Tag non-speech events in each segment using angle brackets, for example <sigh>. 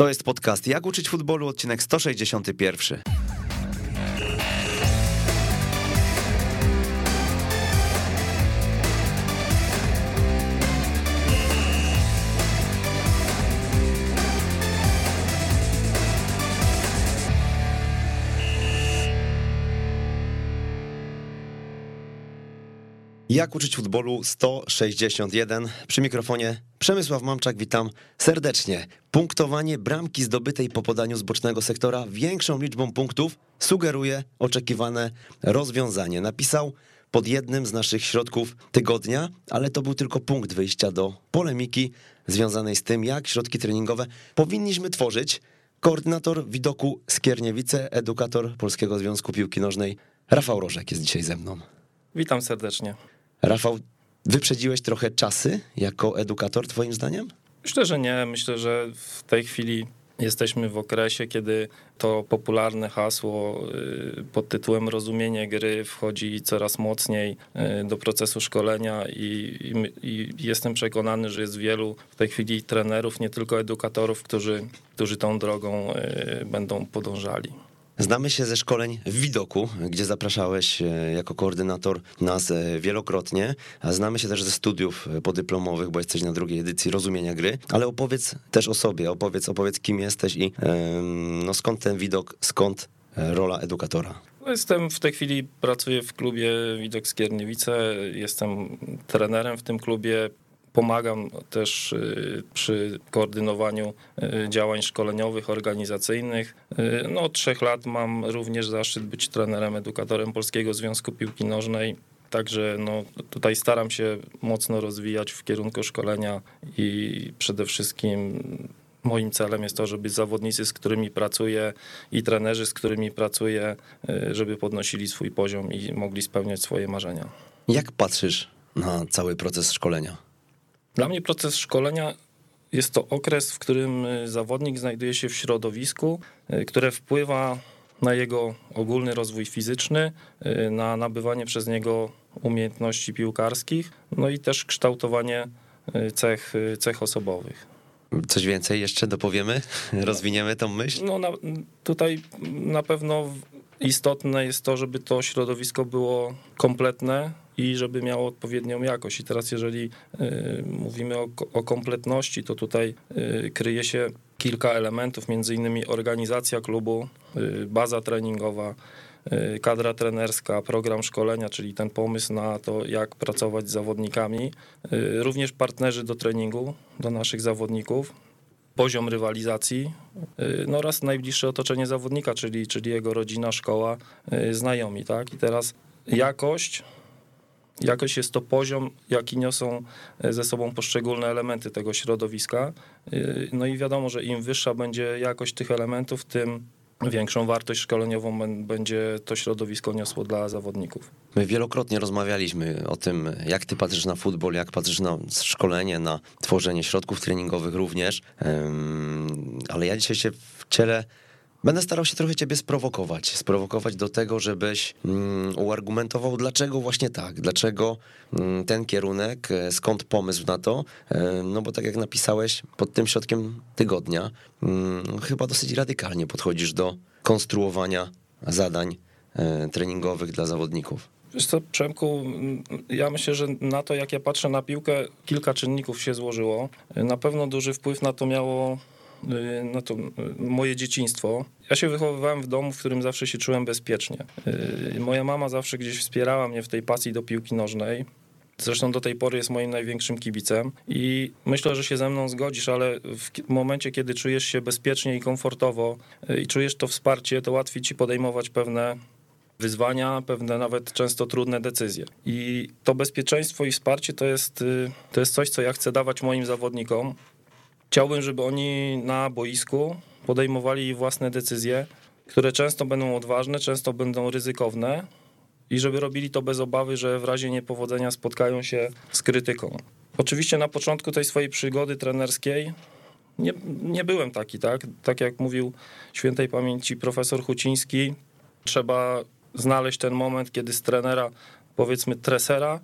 To jest podcast Jak uczyć futbolu, odcinek 161. Jak uczyć futbolu 161. Przy mikrofonie Przemysław Mamczak, witam serdecznie. Punktowanie bramki zdobytej po podaniu z bocznego sektora większą liczbą punktów sugeruje oczekiwane rozwiązanie. Napisał pod jednym z naszych środków tygodnia, ale to był tylko punkt wyjścia do polemiki związanej z tym, jak środki treningowe powinniśmy tworzyć. Koordynator widoku Skierniewice, edukator Polskiego Związku Piłki Nożnej, Rafał Rożek jest dzisiaj ze mną. Witam serdecznie. Rafał, wyprzedziłeś trochę czasy jako edukator, twoim zdaniem? Myślę, że nie. Myślę, że w tej chwili jesteśmy w okresie, kiedy to popularne hasło y, pod tytułem rozumienie gry wchodzi coraz mocniej y, do procesu szkolenia i, i, i, jestem przekonany, że jest wielu w tej chwili trenerów, nie tylko edukatorów, którzy, którzy tą drogą y, będą podążali. Znamy się ze szkoleń w Widoku, gdzie zapraszałeś e, jako koordynator nas e, wielokrotnie, a znamy się też ze studiów e, podyplomowych, bo jesteś na drugiej edycji rozumienia gry, ale opowiedz też o sobie, opowiedz, opowiedz kim jesteś i no, skąd ten widok, skąd rola edukatora. Jestem w tej chwili, pracuję w klubie Widok Skierniewice, jestem trenerem w tym klubie, Pomagam też y, przy koordynowaniu y, działań szkoleniowych, organizacyjnych. Y, no, od trzech lat mam również zaszczyt być trenerem, edukatorem Polskiego Związku Piłki Nożnej. Także no, tutaj staram się mocno rozwijać w kierunku szkolenia i przede wszystkim moim celem jest to, żeby zawodnicy, z którymi pracuję i trenerzy, z którymi pracuję, żeby podnosili swój poziom i mogli spełniać swoje marzenia. Jak patrzysz na cały proces szkolenia? Dla mnie proces szkolenia jest to okres, w którym y, zawodnik znajduje się w środowisku, y, które wpływa na jego ogólny rozwój fizyczny, y, na nabywanie przez niego umiejętności piłkarskich, no i też kształtowanie cech, cech osobowych. Coś więcej jeszcze dopowiemy? <laughs> Rozwiniemy tą myśl? No na, tutaj na pewno istotne jest to, żeby to środowisko było kompletne, i żeby miało odpowiednią jakość. I teraz, jeżeli y, mówimy o, o kompletności, to tutaj y, kryje się kilka elementów, między innymi organizacja klubu, y, baza treningowa, kadra trenerska, program szkolenia, czyli ten pomysł na to, jak pracować z zawodnikami, również partnerzy do treningu, do naszych zawodników, poziom rywalizacji no oraz najbliższe otoczenie zawodnika, czyli, czyli jego rodzina, szkoła, znajomi. Tak? I teraz jakość Jakoś jest to poziom, jaki niosą e, ze sobą poszczególne elementy tego środowiska. E, no i wiadomo, że im wyższa będzie jakość tych elementów, tym większą wartość szkoleniową będzie to środowisko niosło dla zawodników. My wielokrotnie rozmawialiśmy o tym, jak ty patrzysz na futbol, jak patrzysz na szkolenie, na tworzenie środków treningowych również, ale ja dzisiaj się wcielę Będę starał się trochę ciebie sprowokować, sprowokować do tego, żebyś mm, uargumentował, dlaczego właśnie tak, dlaczego mm, ten kierunek, e, skąd pomysł na to, e, no bo tak jak napisałeś pod tym środkiem tygodnia, mm, chyba dosyć radykalnie podchodzisz do konstruowania zadań e, treningowych dla zawodników. Wiesz co, Przemku, ja myślę, że na to, jak ja patrzę na piłkę, kilka czynników się złożyło. Na pewno duży wpływ na to miało no to y, moje dzieciństwo. Ja się wychowywałem w domu, w którym zawsze się czułem bezpiecznie. Y, moja mama zawsze gdzieś wspierała mnie w tej pasji do piłki nożnej. Zresztą do tej pory jest moim największym kibicem i myślę, że się ze mną zgodzisz, ale w momencie, kiedy czujesz się bezpiecznie i komfortowo i czujesz to wsparcie, to łatwiej ci podejmować pewne wyzwania, pewne nawet często trudne decyzje. I to bezpieczeństwo i wsparcie to jest, to jest coś, co ja chcę dawać moim zawodnikom. Chciałbym, żeby oni na boisku podejmowali własne decyzje, które często będą odważne, często będą ryzykowne i żeby robili to bez obawy, że w razie niepowodzenia spotkają się z krytyką. Oczywiście na początku tej swojej przygody trenerskiej nie, nie byłem taki, tak? Tak jak mówił świętej pamięci profesor Huciński, trzeba znaleźć ten moment, kiedy z trenera, powiedzmy tresera,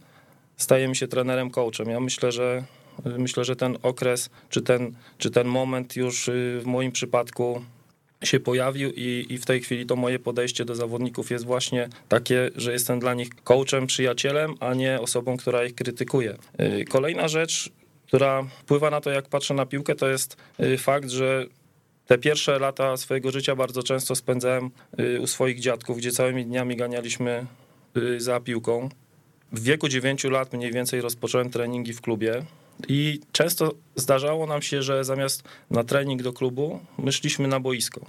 stajemy się trenerem coachem. Ja myślę, że Myślę, że ten okres, czy ten, czy ten moment już w moim przypadku się pojawił i, i w tej chwili to moje podejście do zawodników jest właśnie takie, że jestem dla nich coachem, przyjacielem, a nie osobą, która ich krytykuje. Kolejna rzecz, która wpływa na to, jak patrzę na piłkę, to jest fakt, że te pierwsze lata swojego życia bardzo często spędzałem y, u swoich dziadków, gdzie całymi dniami ganialiśmy y, za piłką. W wieku 9 lat mniej więcej rozpocząłem treningi w klubie i często zdarzało nam się, że zamiast na trening do klubu, my szliśmy na boisko.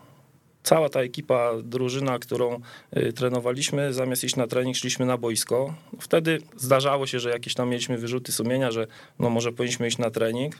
Cała ta ekipa, drużyna, którą y, trenowaliśmy, zamiast iść na trening, szliśmy na boisko. Wtedy zdarzało się, że jakieś tam mieliśmy wyrzuty sumienia, że no może powinniśmy iść na trening.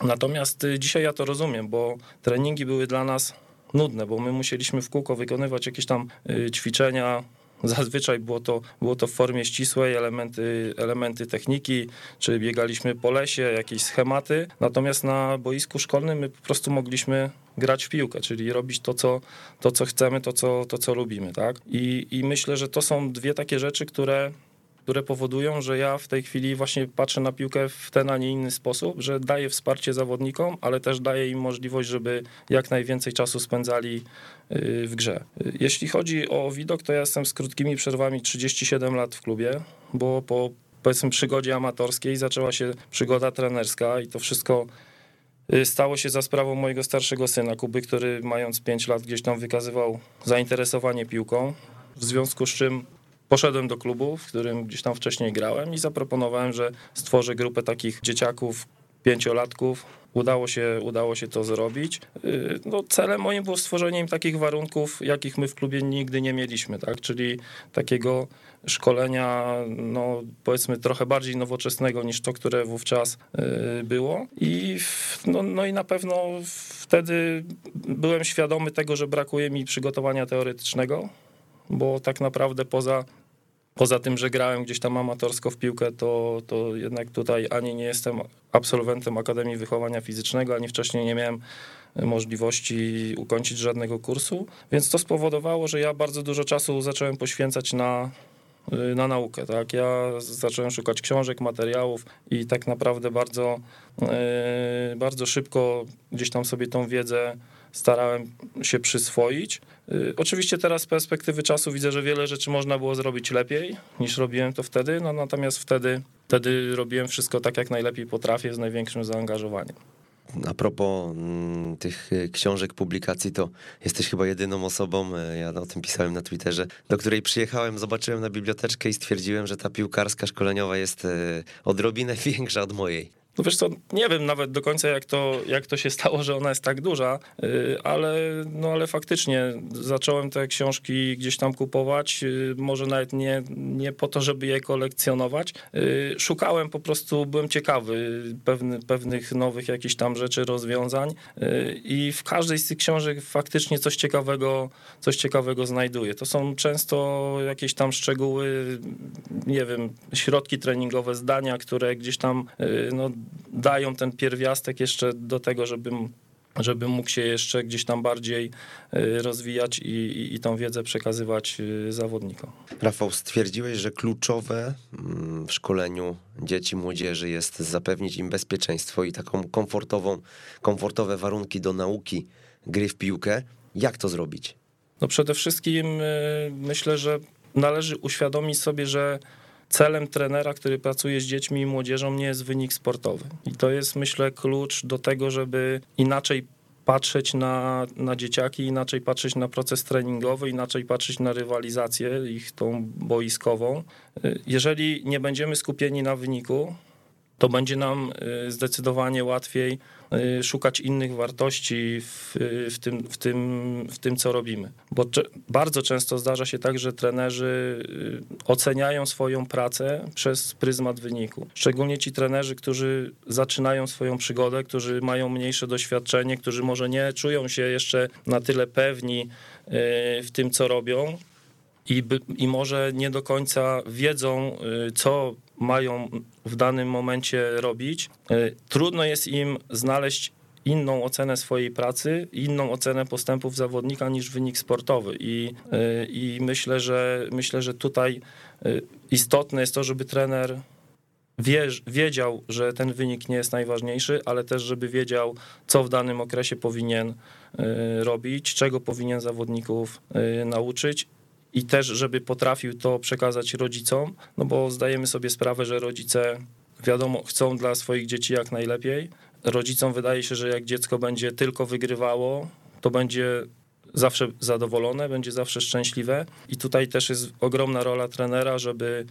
Natomiast y, dzisiaj ja to rozumiem, bo treningi były dla nas nudne, bo my musieliśmy w kółko wykonywać jakieś tam y, ćwiczenia. Zazwyczaj było to, było to w formie ścisłej, elementy, elementy techniki, czy biegaliśmy po lesie, jakieś schematy. Natomiast na boisku szkolnym my po prostu mogliśmy grać w piłkę, czyli robić to, co, to, co chcemy, to co, to, co lubimy. Tak? I, I myślę, że to są dwie takie rzeczy, które które powodują, że ja w tej chwili właśnie patrzę na piłkę w ten, a nie inny sposób, że daję wsparcie zawodnikom, ale też daję im możliwość, żeby jak najwięcej czasu spędzali y, w grze. Jeśli chodzi o widok, to ja jestem z krótkimi przerwami 37 lat w klubie, bo po powiedzmy przygodzie amatorskiej zaczęła się przygoda trenerska i to wszystko y, stało się za sprawą mojego starszego syna Kuby, który mając 5 lat gdzieś tam wykazywał zainteresowanie piłką, w związku z czym Poszedłem do klubu, w którym gdzieś tam wcześniej grałem i zaproponowałem, że stworzę grupę takich dzieciaków, pięciolatków. Udało się, udało się to zrobić. Y, no, celem moim było stworzenie im takich warunków, jakich my w klubie nigdy nie mieliśmy, tak? czyli takiego szkolenia, no, powiedzmy, trochę bardziej nowoczesnego niż to, które wówczas y, było. I, no, no i na pewno wtedy byłem świadomy tego, że brakuje mi przygotowania teoretycznego, bo tak naprawdę poza Poza tym, że grałem gdzieś tam amatorsko w piłkę, to, to jednak tutaj ani nie jestem absolwentem Akademii Wychowania Fizycznego, ani wcześniej nie miałem możliwości ukończyć żadnego kursu, więc to spowodowało, że ja bardzo dużo czasu zacząłem poświęcać na, na naukę. Tak? Ja zacząłem szukać książek, materiałów i tak naprawdę bardzo, e, bardzo szybko gdzieś tam sobie tą wiedzę starałem się przyswoić. Y, oczywiście teraz z perspektywy czasu widzę, że wiele rzeczy można było zrobić lepiej niż robiłem to wtedy, no natomiast wtedy, wtedy robiłem wszystko tak, jak najlepiej potrafię, z największym zaangażowaniem. A propos mm, tych y, książek, publikacji, to jesteś chyba jedyną osobą, y, ja o tym pisałem na Twitterze, do której przyjechałem, zobaczyłem na biblioteczkę i stwierdziłem, że ta piłkarska szkoleniowa jest odrobinę <laughs> większa od mojej. No wiesz co, nie wiem nawet do końca jak to, jak to się stało, że ona jest tak duża, y, ale, no ale faktycznie zacząłem te książki gdzieś tam kupować, y, może nawet nie, nie po to, żeby je kolekcjonować. Y, szukałem po prostu, byłem ciekawy pewny, pewnych nowych jakichś tam rzeczy, rozwiązań i w każdej z tych książek faktycznie coś ciekawego, coś ciekawego znajduję. To są często jakieś tam szczegóły, nie wiem, środki treningowe, zdania, które gdzieś tam no, dają ten pierwiastek jeszcze do tego, żebym żeby mógł się jeszcze gdzieś tam bardziej y, rozwijać i, i, i tą wiedzę przekazywać y, zawodnikom. Rafał, stwierdziłeś, że kluczowe mm, w szkoleniu dzieci, młodzieży jest zapewnić im bezpieczeństwo i taką komfortową, komfortowe warunki do nauki gry w piłkę. Jak to zrobić? No przede wszystkim y, myślę, że należy uświadomić sobie, że celem trenera, który pracuje z dziećmi i młodzieżą, nie jest wynik sportowy. I to jest, myślę, klucz do tego, żeby inaczej patrzeć na, na dzieciaki, inaczej patrzeć na proces treningowy, inaczej patrzeć na rywalizację ich tą boiskową. Jeżeli nie będziemy skupieni na wyniku, to będzie nam y, zdecydowanie łatwiej y, szukać innych wartości w, w, tym, w, tym, w tym, co robimy. Bo bardzo często zdarza się tak, że trenerzy y, oceniają swoją pracę przez pryzmat wyniku. Szczególnie ci trenerzy, którzy zaczynają swoją przygodę, którzy mają mniejsze doświadczenie, którzy może nie czują się jeszcze na tyle pewni w tym, co robią, i, by, i może nie do końca wiedzą, co mają w danym momencie robić. E, trudno jest im znaleźć inną ocenę swojej pracy, inną ocenę postępów zawodnika niż wynik sportowy. I, e, i myślę, że myślę, że tutaj istotne jest to, żeby trener wie, wiedział, że ten wynik nie jest najważniejszy, ale też, żeby wiedział, co w danym okresie powinien y, robić, czego powinien zawodników y, nauczyć i też, żeby potrafił to przekazać rodzicom, no bo zdajemy sobie sprawę, że rodzice, wiadomo, chcą dla swoich dzieci jak najlepiej. Rodzicom wydaje się, że jak dziecko będzie tylko wygrywało, to będzie zawsze zadowolone, będzie zawsze szczęśliwe. I tutaj też jest ogromna rola trenera, żeby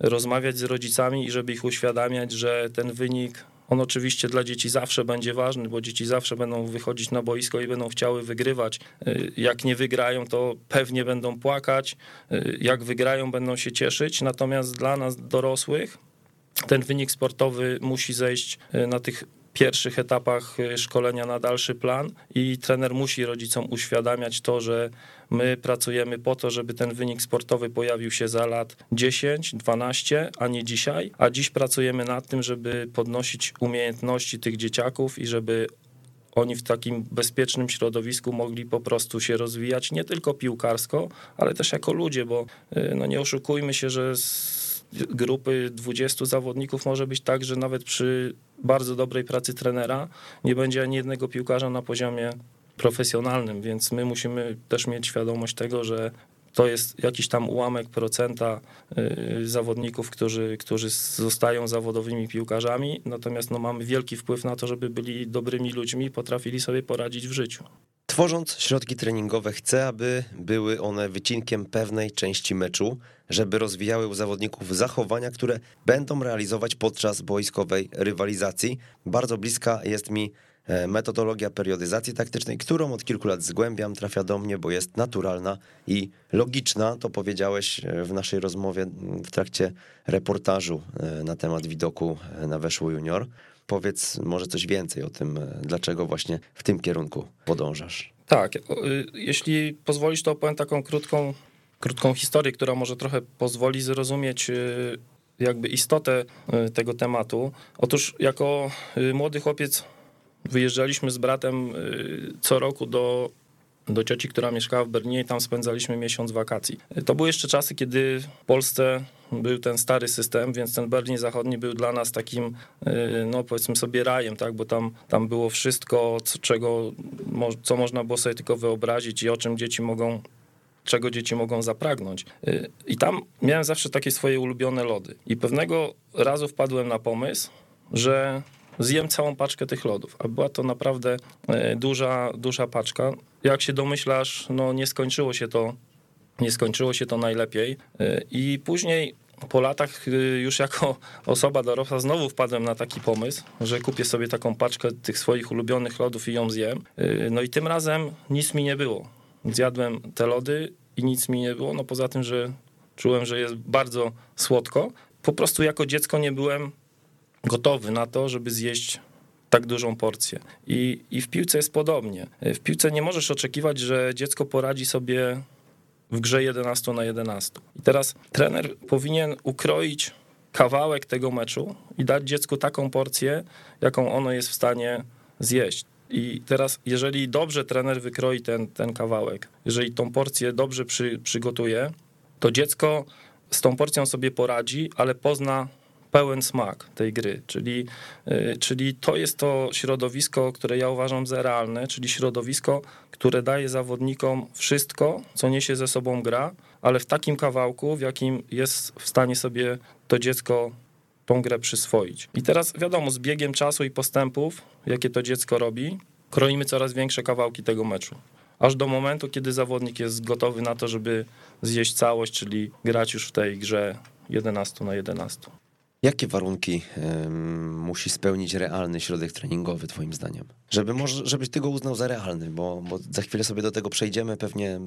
rozmawiać z rodzicami i żeby ich uświadamiać, że ten wynik, on oczywiście dla dzieci zawsze będzie ważny, bo dzieci zawsze będą wychodzić na boisko i będą chciały wygrywać. Y, jak nie wygrają, to pewnie będą płakać. Y, jak wygrają, będą się cieszyć. Natomiast dla nas dorosłych ten wynik sportowy musi zejść y, na tych pierwszych etapach szkolenia na dalszy plan i trener musi rodzicom uświadamiać to, że my pracujemy po to, żeby ten wynik sportowy pojawił się za lat 10, 12, a nie dzisiaj, a dziś pracujemy nad tym, żeby podnosić umiejętności tych dzieciaków i żeby oni w takim bezpiecznym środowisku mogli po prostu się rozwijać nie tylko piłkarsko, ale też jako ludzie, bo y, no nie oszukujmy się, że grupy 20 zawodników może być tak, że nawet przy bardzo dobrej pracy trenera nie będzie ani jednego piłkarza na poziomie profesjonalnym, więc my musimy też mieć świadomość tego, że to jest jakiś tam ułamek procenta y, zawodników, którzy, którzy zostają zawodowymi piłkarzami, natomiast no, mamy wielki wpływ na to, żeby byli dobrymi ludźmi potrafili sobie poradzić w życiu. Tworząc środki treningowe, chcę, aby były one wycinkiem pewnej części meczu, żeby rozwijały u zawodników zachowania, które będą realizować podczas boiskowej rywalizacji. Bardzo bliska jest mi metodologia periodyzacji taktycznej, którą od kilku lat zgłębiam, trafia do mnie, bo jest naturalna i logiczna. To powiedziałeś e, w naszej rozmowie w trakcie reportażu e, na temat widoku na Weszło Junior. Powiedz może coś więcej o tym, dlaczego właśnie w tym kierunku podążasz. Tak, jeśli pozwolisz, to opowiem taką krótką krótką historię, która może trochę pozwoli zrozumieć jakby istotę tego tematu. Otóż jako młody chłopiec wyjeżdżaliśmy z bratem co roku do, do cioci, która mieszkała w Berlinie i tam spędzaliśmy miesiąc wakacji. To były jeszcze czasy, kiedy w Polsce był ten stary system, więc ten Berlin Zachodni był dla nas takim, no powiedzmy sobie rajem, tak, bo tam, tam było wszystko, co, czego, co można było sobie tylko wyobrazić i o czym dzieci mogą czego dzieci mogą zapragnąć. Y, I tam miałem zawsze takie swoje ulubione lody. I pewnego razu wpadłem na pomysł, że zjem całą paczkę tych lodów, a była to naprawdę y, duża, duża paczka. Jak się domyślasz, no nie skończyło się to, nie skończyło się to najlepiej. Y, I później po latach już jako osoba dorosła znowu wpadłem na taki pomysł, że kupię sobie taką paczkę tych swoich ulubionych lodów i ją zjem. No i tym razem nic mi nie było zjadłem te lody i nic mi nie było, no poza tym, że czułem, że jest bardzo słodko. Po prostu jako dziecko nie byłem gotowy na to, żeby zjeść tak dużą porcję. I, I w piłce jest podobnie. W piłce nie możesz oczekiwać, że dziecko poradzi sobie w grze 11 na 11. I teraz trener powinien ukroić kawałek tego meczu i dać dziecku taką porcję, jaką ono jest w stanie zjeść. I teraz, jeżeli dobrze trener wykroi ten, ten kawałek, jeżeli tą porcję dobrze przy, przygotuje, to dziecko z tą porcją sobie poradzi, ale pozna pełen smak tej gry, czyli, yy, czyli to jest to środowisko, które ja uważam za realne, czyli środowisko, które daje zawodnikom wszystko, co niesie ze sobą gra, ale w takim kawałku, w jakim jest w stanie sobie to dziecko tą grę przyswoić. I teraz wiadomo, z biegiem czasu i postępów, jakie to dziecko robi, kroimy coraz większe kawałki tego meczu. Aż do momentu, kiedy zawodnik jest gotowy na to, żeby zjeść całość, czyli grać już w tej grze 11 na 11. Jakie warunki musi spełnić realny środek treningowy, Twoim zdaniem? Żeby może, żebyś ty go uznał za realny, bo, bo za chwilę sobie do tego przejdziemy, pewnie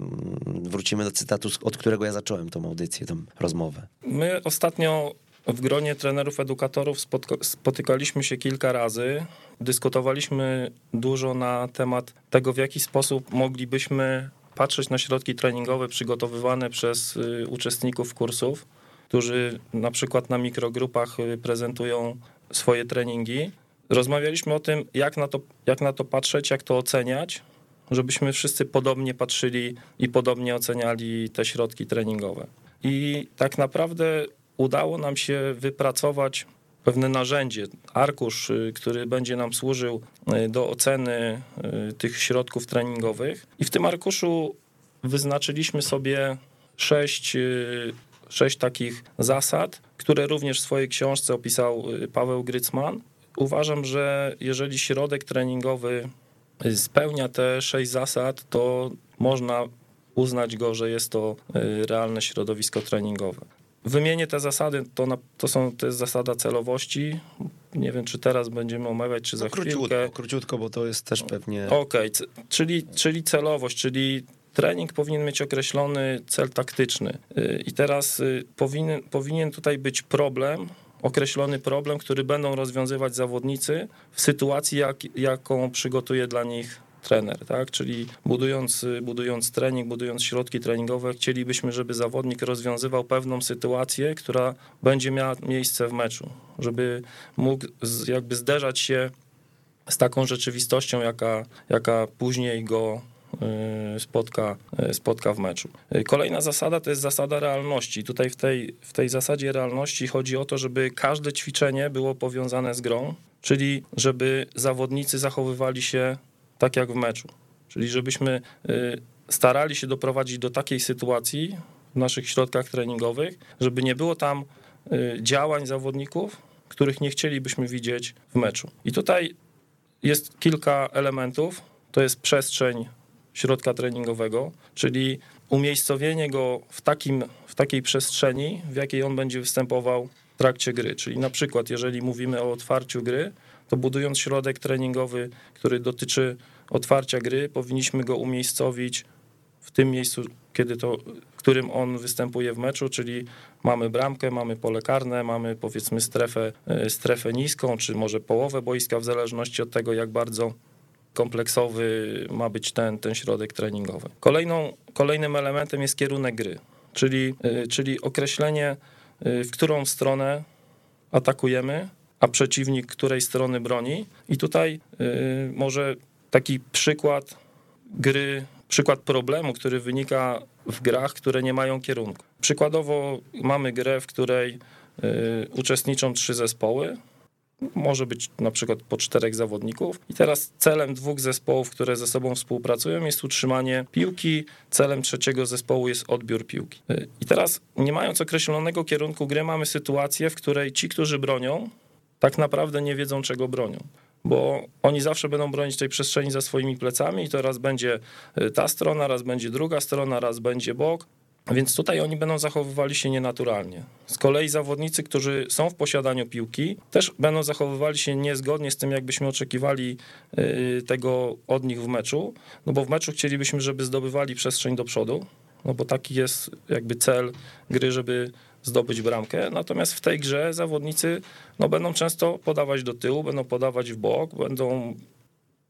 wrócimy do cytatu, od którego ja zacząłem tą audycję, tą rozmowę. My ostatnio w gronie trenerów, edukatorów spotykaliśmy się kilka razy, dyskutowaliśmy dużo na temat tego, w jaki sposób moglibyśmy patrzeć na środki treningowe przygotowywane przez y, uczestników kursów, którzy na przykład na mikrogrupach y, prezentują swoje treningi. Rozmawialiśmy o tym, jak na to, jak na to patrzeć, jak to oceniać, żebyśmy wszyscy podobnie patrzyli i podobnie oceniali te środki treningowe. I tak naprawdę udało nam się wypracować pewne narzędzie, arkusz, y, który będzie nam służył y, do oceny tych środków treningowych. I w tym arkuszu wyznaczyliśmy sobie sześć, sześć takich zasad, które również w swojej książce opisał Paweł Grycman. Uważam, że jeżeli środek treningowy spełnia te sześć zasad, to można uznać go, że jest to realne środowisko treningowe. Wymienię te zasady, to, na, to, są, to jest zasada celowości. Nie wiem, czy teraz będziemy omawiać, czy za no, króciutko, chwilkę. Króciutko, bo to jest też pewnie... Okej, okay, czyli, czyli celowość, czyli trening powinien mieć określony cel taktyczny. Y, I teraz y, powinien, powinien tutaj być problem, określony problem, który będą rozwiązywać zawodnicy w sytuacji, jak, jaką przygotuje dla nich trener, tak? Czyli budując, budując trening, budując środki treningowe, chcielibyśmy, żeby zawodnik rozwiązywał pewną sytuację, która będzie miała miejsce w meczu, żeby mógł jakby zderzać się z taką rzeczywistością, jaka, jaka później go y, spotka, y, spotka w meczu. Y, kolejna zasada to jest zasada realności. Tutaj w tej, w tej zasadzie realności chodzi o to, żeby każde ćwiczenie było powiązane z grą, czyli żeby zawodnicy zachowywali się tak jak w meczu. Czyli żebyśmy starali się doprowadzić do takiej sytuacji w naszych środkach treningowych, żeby nie było tam działań zawodników, których nie chcielibyśmy widzieć w meczu. I tutaj jest kilka elementów. To jest przestrzeń środka treningowego, czyli umiejscowienie go w, takim, w takiej przestrzeni, w jakiej on będzie występował w trakcie gry. Czyli na przykład, jeżeli mówimy o otwarciu gry, to budując środek treningowy, który dotyczy otwarcia gry, powinniśmy go umiejscowić w tym miejscu, kiedy to, którym on występuje w meczu, czyli mamy bramkę, mamy pole karne, mamy powiedzmy strefę, e, strefę niską, czy może połowę boiska, w zależności od tego, jak bardzo kompleksowy ma być ten, ten środek treningowy. Kolejną, kolejnym elementem jest kierunek gry, czyli, e, czyli określenie, e, w którą stronę atakujemy, a przeciwnik której strony broni. I tutaj y, może taki przykład gry, przykład problemu, który wynika w grach, które nie mają kierunku. Przykładowo mamy grę, w której y, uczestniczą trzy zespoły. Może być na przykład po czterech zawodników. I teraz celem dwóch zespołów, które ze sobą współpracują, jest utrzymanie piłki. Celem trzeciego zespołu jest odbiór piłki. Y, I teraz, nie mając określonego kierunku gry, mamy sytuację, w której ci, którzy bronią, tak naprawdę nie wiedzą, czego bronią. Bo oni zawsze będą bronić tej przestrzeni za swoimi plecami i to raz będzie y, ta strona, raz będzie druga strona, raz będzie bok. Więc tutaj oni będą zachowywali się nienaturalnie. Z kolei zawodnicy, którzy są w posiadaniu piłki, też będą zachowywali się niezgodnie z tym, jakbyśmy oczekiwali y, tego od nich w meczu. No bo w meczu chcielibyśmy, żeby zdobywali przestrzeń do przodu, no bo taki jest jakby cel gry, żeby zdobyć bramkę. Natomiast w tej grze zawodnicy no, będą często podawać do tyłu, będą podawać w bok, będą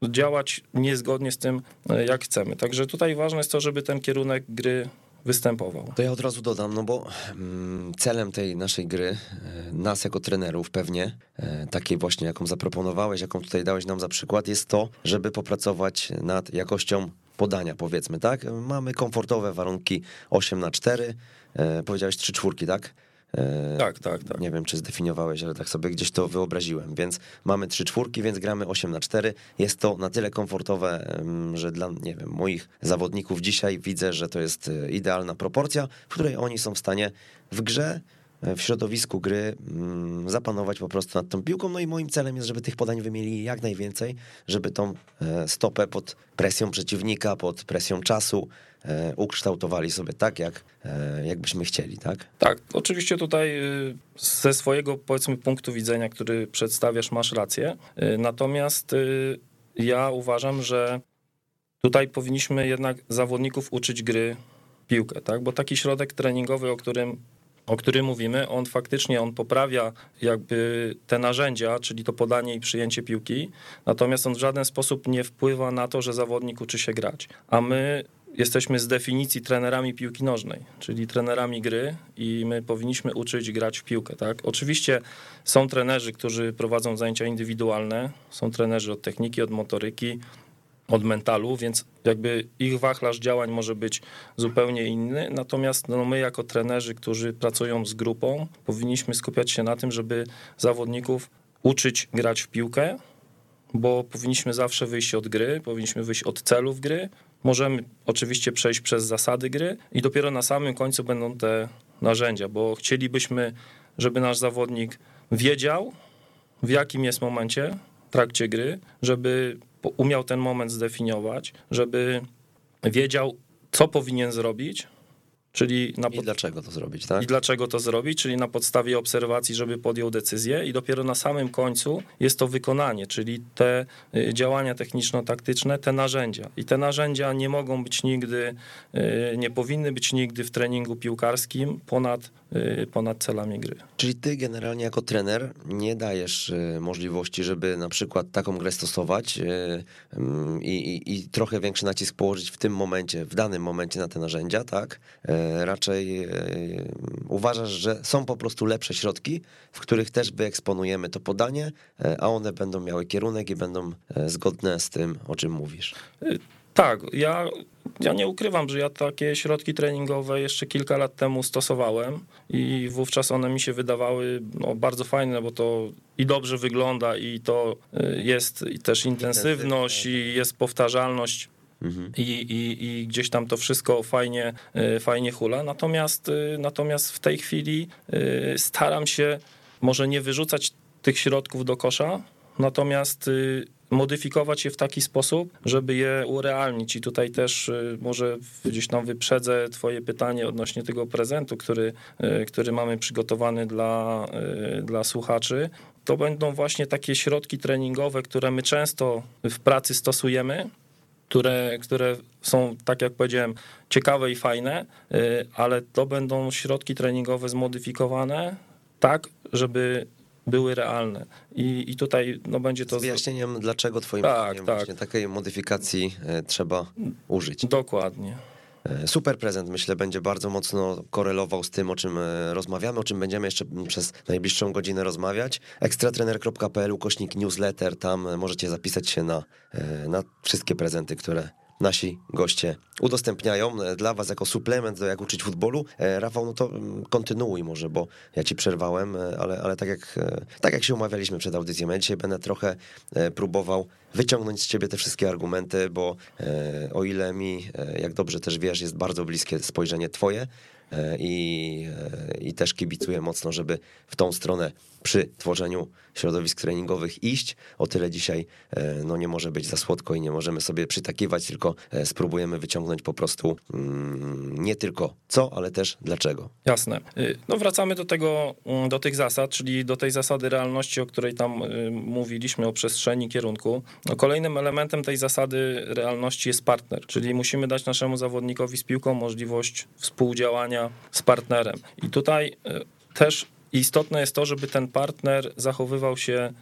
działać niezgodnie z tym, e, jak chcemy. Także tutaj ważne jest to, żeby ten kierunek gry występował. To ja od razu dodam, no bo mm, celem tej naszej gry, e, nas jako trenerów pewnie, e, takiej właśnie, jaką zaproponowałeś, jaką tutaj dałeś nam za przykład, jest to, żeby popracować nad jakością podania, powiedzmy, tak? Mamy komfortowe warunki 8 na 4 e, powiedziałeś 3 czwórki, tak? E, tak, tak, tak. Nie wiem, czy zdefiniowałeś, ale tak sobie gdzieś to wyobraziłem. Więc mamy trzy czwórki, więc gramy 8 na 4. Jest to na tyle komfortowe, że dla, nie wiem, moich zawodników dzisiaj widzę, że to jest e, idealna proporcja, w której oni są w stanie w grze w środowisku gry mm, zapanować po prostu nad tą piłką. No i moim celem jest, żeby tych podań wymieli jak najwięcej, żeby tą e, stopę pod presją przeciwnika, pod presją czasu e, ukształtowali sobie tak, jak, e, jakbyśmy chcieli, tak? Tak, oczywiście tutaj ze swojego powiedzmy punktu widzenia, który przedstawiasz, masz rację. Natomiast ja uważam, że tutaj powinniśmy jednak zawodników uczyć gry piłkę, tak? Bo taki środek treningowy, o którym o którym mówimy, on faktycznie on poprawia jakby te narzędzia, czyli to podanie i przyjęcie piłki, natomiast on w żaden sposób nie wpływa na to, że zawodnik uczy się grać. A my jesteśmy z definicji trenerami piłki nożnej, czyli trenerami gry i my powinniśmy uczyć grać w piłkę, tak? Oczywiście są trenerzy, którzy prowadzą zajęcia indywidualne, są trenerzy od techniki, od motoryki, od mentalu, więc jakby ich wachlarz działań może być zupełnie inny. Natomiast no, my, jako trenerzy, którzy pracują z grupą, powinniśmy skupiać się na tym, żeby zawodników uczyć grać w piłkę, bo powinniśmy zawsze wyjść od gry, powinniśmy wyjść od celów gry. Możemy oczywiście przejść przez zasady gry i dopiero na samym końcu będą te narzędzia, bo chcielibyśmy, żeby nasz zawodnik wiedział, w jakim jest momencie w trakcie gry, żeby umiał ten moment zdefiniować, żeby wiedział, co powinien zrobić, Czyli na pod... I dlaczego to zrobić, tak? I dlaczego to zrobić, czyli na podstawie obserwacji, żeby podjął decyzję i dopiero na samym końcu jest to wykonanie, czyli te y, działania techniczno-taktyczne, te narzędzia. I te narzędzia nie mogą być nigdy, y, nie powinny być nigdy w treningu piłkarskim ponad, ponad celami gry. Czyli ty generalnie jako trener nie dajesz możliwości, żeby na przykład taką grę stosować mm, i, i, i trochę większy nacisk położyć w tym momencie, w danym momencie na te narzędzia, tak? raczej uważasz, że są po prostu lepsze środki, w których też wyeksponujemy to podanie, a one będą miały kierunek i będą zgodne z tym, o czym mówisz. Tak, ja, ja nie ukrywam, że ja takie środki treningowe jeszcze kilka lat temu stosowałem i wówczas one mi się wydawały no, bardzo fajne, bo to i dobrze wygląda i to jest i też intensywność i jest powtarzalność Mhm. I, i, I gdzieś tam to wszystko fajnie, y, fajnie hula. Natomiast, y, natomiast w tej chwili y, staram się może nie wyrzucać tych środków do kosza, natomiast modyfikować je w taki sposób, żeby je urealnić. I tutaj też może gdzieś tam wyprzedzę Twoje pytanie odnośnie tego prezentu, który, który mamy przygotowany dla, dla słuchaczy. To będą właśnie takie środki treningowe, które my często w pracy stosujemy które, które są, tak jak powiedziałem, ciekawe i fajne, y, ale to będą środki treningowe zmodyfikowane tak, żeby były realne. I, i tutaj no, będzie to... Z wyjaśnieniem, dlaczego twoim tak, zdaniem tak. właśnie takiej modyfikacji y, trzeba użyć. Dokładnie. E, super prezent, myślę, będzie bardzo mocno korelował z tym, o czym e, rozmawiamy, o czym będziemy jeszcze przez najbliższą godzinę rozmawiać. ekstratrener.pl, ukośnik newsletter, tam możecie zapisać się na, e, na wszystkie prezenty, które nasi goście udostępniają dla was jako suplement do jak uczyć futbolu. Rafał, no to mm, kontynuuj może, bo ja ci przerwałem, ale, ale tak, jak, tak jak się umawialiśmy przed audycją, ja dzisiaj będę trochę próbował wyciągnąć z ciebie te wszystkie argumenty, bo e, o ile mi, e, jak dobrze też wiesz, jest bardzo bliskie spojrzenie twoje, E, i, e, i też kibicuję mocno, żeby w tą stronę przy tworzeniu środowisk treningowych iść. O tyle dzisiaj e, no, nie może być za słodko i nie możemy sobie przytakiwać, tylko spróbujemy wyciągnąć po prostu mm, nie tylko co, ale też dlaczego. Jasne. Y, no wracamy do tego, mm, do tych zasad, czyli do tej zasady realności, o której tam y, mówiliśmy, o przestrzeni, kierunku. No, kolejnym elementem tej zasady realności jest partner, czyli musimy dać naszemu zawodnikowi z piłką możliwość współdziałania z partnerem. I tutaj e, istotne jest to, żeby ten partner zachowywał się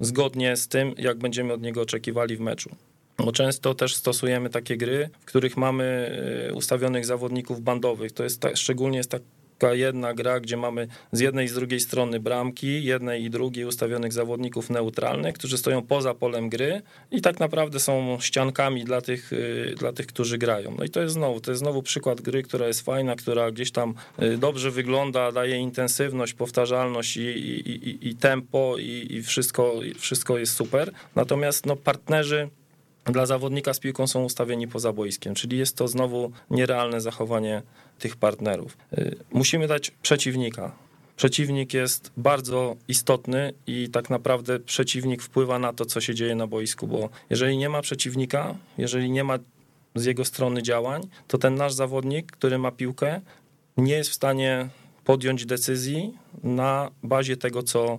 zgodnie z tym, jak będziemy od niego oczekiwali w meczu. Bo często też stosujemy takie gry, w których mamy e, ustawionych zawodników bandowych. To jest ta, szczególnie jest tak taka jedna gra, gdzie mamy z jednej i z drugiej strony bramki, jednej i drugiej ustawionych zawodników neutralnych, którzy stoją poza polem gry i tak naprawdę są ściankami dla tych, y, dla tych, którzy grają. No i to jest znowu, to jest znowu przykład gry, która jest fajna, która gdzieś tam y, dobrze wygląda, daje intensywność, powtarzalność i, i, i, i tempo i, i wszystko, wszystko jest super. Natomiast no, partnerzy dla zawodnika z piłką są ustawieni poza boiskiem, czyli jest to znowu nierealne zachowanie tych partnerów. Y, musimy dać przeciwnika. Przeciwnik jest bardzo istotny i tak naprawdę przeciwnik wpływa na to, co się dzieje na boisku, bo jeżeli nie ma przeciwnika, jeżeli nie ma z jego strony działań, to ten nasz zawodnik, który ma piłkę, nie jest w stanie podjąć decyzji na bazie tego, co,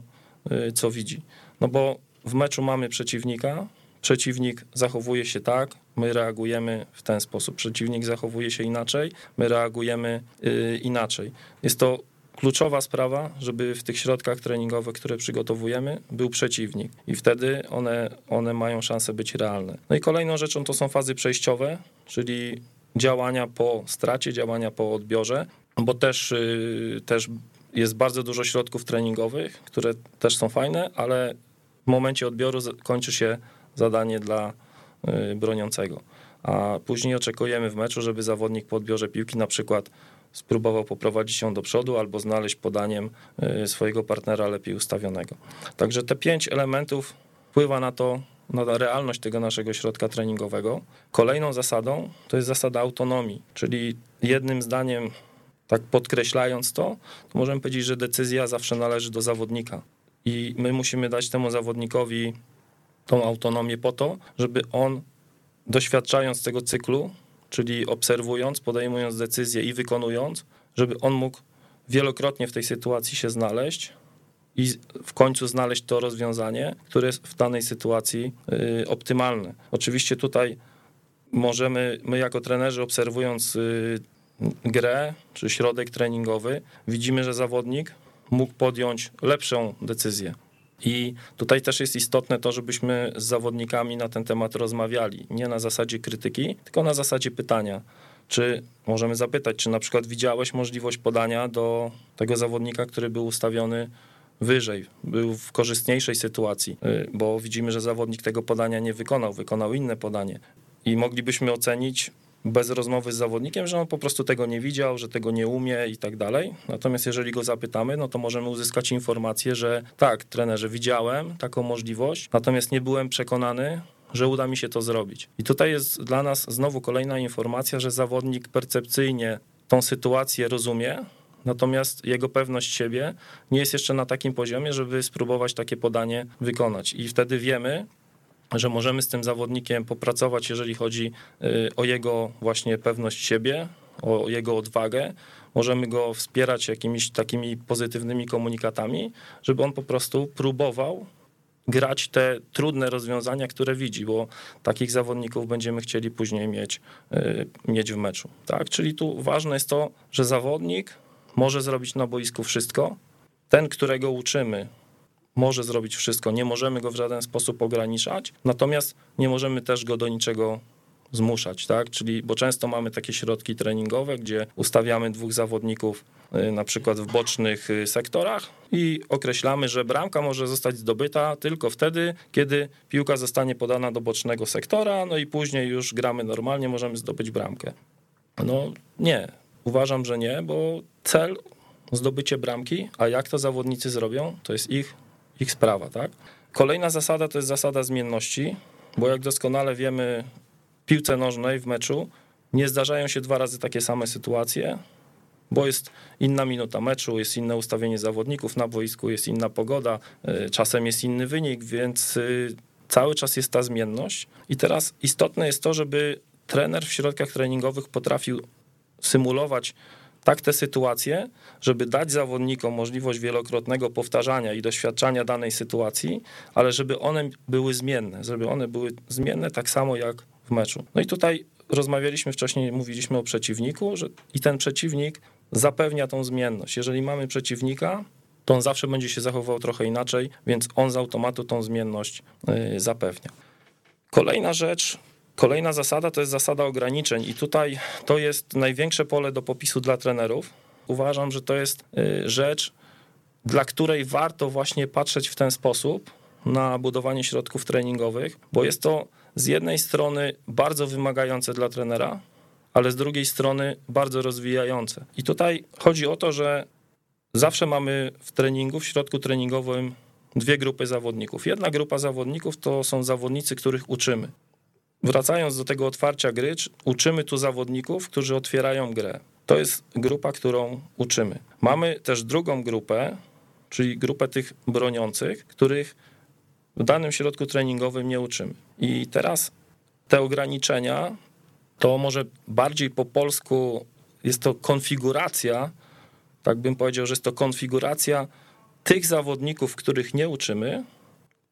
y, co widzi. No bo w meczu mamy przeciwnika, przeciwnik zachowuje się tak, my reagujemy w ten sposób. Przeciwnik zachowuje się inaczej, my reagujemy yy, inaczej. Jest to kluczowa sprawa, żeby w tych środkach treningowych, które przygotowujemy, był przeciwnik i wtedy one, one mają szansę być realne. No i kolejną rzeczą to są fazy przejściowe, czyli działania po stracie, działania po odbiorze, bo też, yy, też jest bardzo dużo środków treningowych, które też są fajne, ale w momencie odbioru kończy się zadanie dla, y, broniącego. A później oczekujemy w meczu, żeby zawodnik po odbiorze piłki na przykład spróbował poprowadzić ją do przodu albo znaleźć podaniem y, swojego partnera lepiej ustawionego. Także te pięć elementów wpływa na to, na realność tego naszego środka treningowego. Kolejną zasadą to jest zasada autonomii, czyli jednym zdaniem, tak podkreślając to, to możemy powiedzieć, że decyzja zawsze należy do zawodnika. I my musimy dać temu zawodnikowi tą autonomię po to, żeby on doświadczając tego cyklu, czyli obserwując, podejmując decyzje i wykonując, żeby on mógł wielokrotnie w tej sytuacji się znaleźć i w końcu znaleźć to rozwiązanie, które jest w danej sytuacji y, optymalne. Oczywiście tutaj możemy, my jako trenerzy obserwując y, grę czy środek treningowy, widzimy, że zawodnik mógł podjąć lepszą decyzję. I tutaj też jest istotne to, żebyśmy z zawodnikami na ten temat rozmawiali. Nie na zasadzie krytyki, tylko na zasadzie pytania. Czy możemy zapytać, czy na przykład widziałeś możliwość podania do tego zawodnika, który był ustawiony wyżej, był w korzystniejszej sytuacji, y, bo widzimy, że zawodnik tego podania nie wykonał, wykonał inne podanie. I moglibyśmy ocenić bez rozmowy z zawodnikiem, że on po prostu tego nie widział, że tego nie umie i tak dalej. Natomiast jeżeli go zapytamy, no to możemy uzyskać informację, że tak, trenerze, widziałem taką możliwość, natomiast nie byłem przekonany, że uda mi się to zrobić. I tutaj jest dla nas znowu kolejna informacja, że zawodnik percepcyjnie tą sytuację rozumie, natomiast jego pewność siebie nie jest jeszcze na takim poziomie, żeby spróbować takie podanie wykonać. I wtedy wiemy, że możemy z tym zawodnikiem popracować, jeżeli chodzi y, o jego właśnie pewność siebie, o jego odwagę. Możemy go wspierać jakimiś takimi pozytywnymi komunikatami, żeby on po prostu próbował grać te trudne rozwiązania, które widzi, bo takich zawodników będziemy chcieli później mieć, y, mieć w meczu. Tak? Czyli tu ważne jest to, że zawodnik może zrobić na boisku wszystko. Ten, którego uczymy, może zrobić wszystko, nie możemy go w żaden sposób ograniczać, natomiast nie możemy też go do niczego zmuszać, tak? Czyli, bo często mamy takie środki treningowe, gdzie ustawiamy dwóch zawodników y, na przykład w bocznych y, sektorach i określamy, że bramka może zostać zdobyta tylko wtedy, kiedy piłka zostanie podana do bocznego sektora, no i później już gramy normalnie, możemy zdobyć bramkę. No nie, uważam, że nie, bo cel zdobycie bramki, a jak to zawodnicy zrobią, to jest ich ich sprawa, tak? Kolejna zasada to jest zasada zmienności, bo jak doskonale wiemy, w piłce nożnej w meczu nie zdarzają się dwa razy takie same sytuacje, bo jest inna minuta meczu, jest inne ustawienie zawodników na boisku, jest inna pogoda, y, czasem jest inny wynik, więc y, cały czas jest ta zmienność. I teraz istotne jest to, żeby trener w środkach treningowych potrafił symulować tak te sytuacje, żeby dać zawodnikom możliwość wielokrotnego powtarzania i doświadczania danej sytuacji, ale żeby one były zmienne, żeby one były zmienne tak samo jak w meczu. No i tutaj rozmawialiśmy wcześniej, mówiliśmy o przeciwniku, że i ten przeciwnik zapewnia tą zmienność. Jeżeli mamy przeciwnika, to on zawsze będzie się zachowywał trochę inaczej, więc on z automatu tą zmienność y, zapewnia. Kolejna rzecz, Kolejna zasada to jest zasada ograniczeń, i tutaj to jest największe pole do popisu dla trenerów. Uważam, że to jest y, rzecz, dla której warto właśnie patrzeć w ten sposób na budowanie środków treningowych, bo jest to z jednej strony bardzo wymagające dla trenera, ale z drugiej strony bardzo rozwijające. I tutaj chodzi o to, że zawsze mamy w treningu, w środku treningowym dwie grupy zawodników. Jedna grupa zawodników to są zawodnicy, których uczymy wracając do tego otwarcia gry, uczymy tu zawodników, którzy otwierają grę. To jest grupa, którą uczymy. Mamy też drugą grupę, czyli grupę tych broniących, których w danym środku treningowym nie uczymy. I teraz te ograniczenia to może bardziej po polsku jest to konfiguracja, tak bym powiedział, że jest to konfiguracja tych zawodników, których nie uczymy,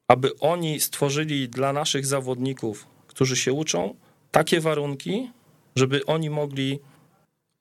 aby oni stworzyli dla naszych zawodników którzy się uczą, takie warunki, żeby oni mogli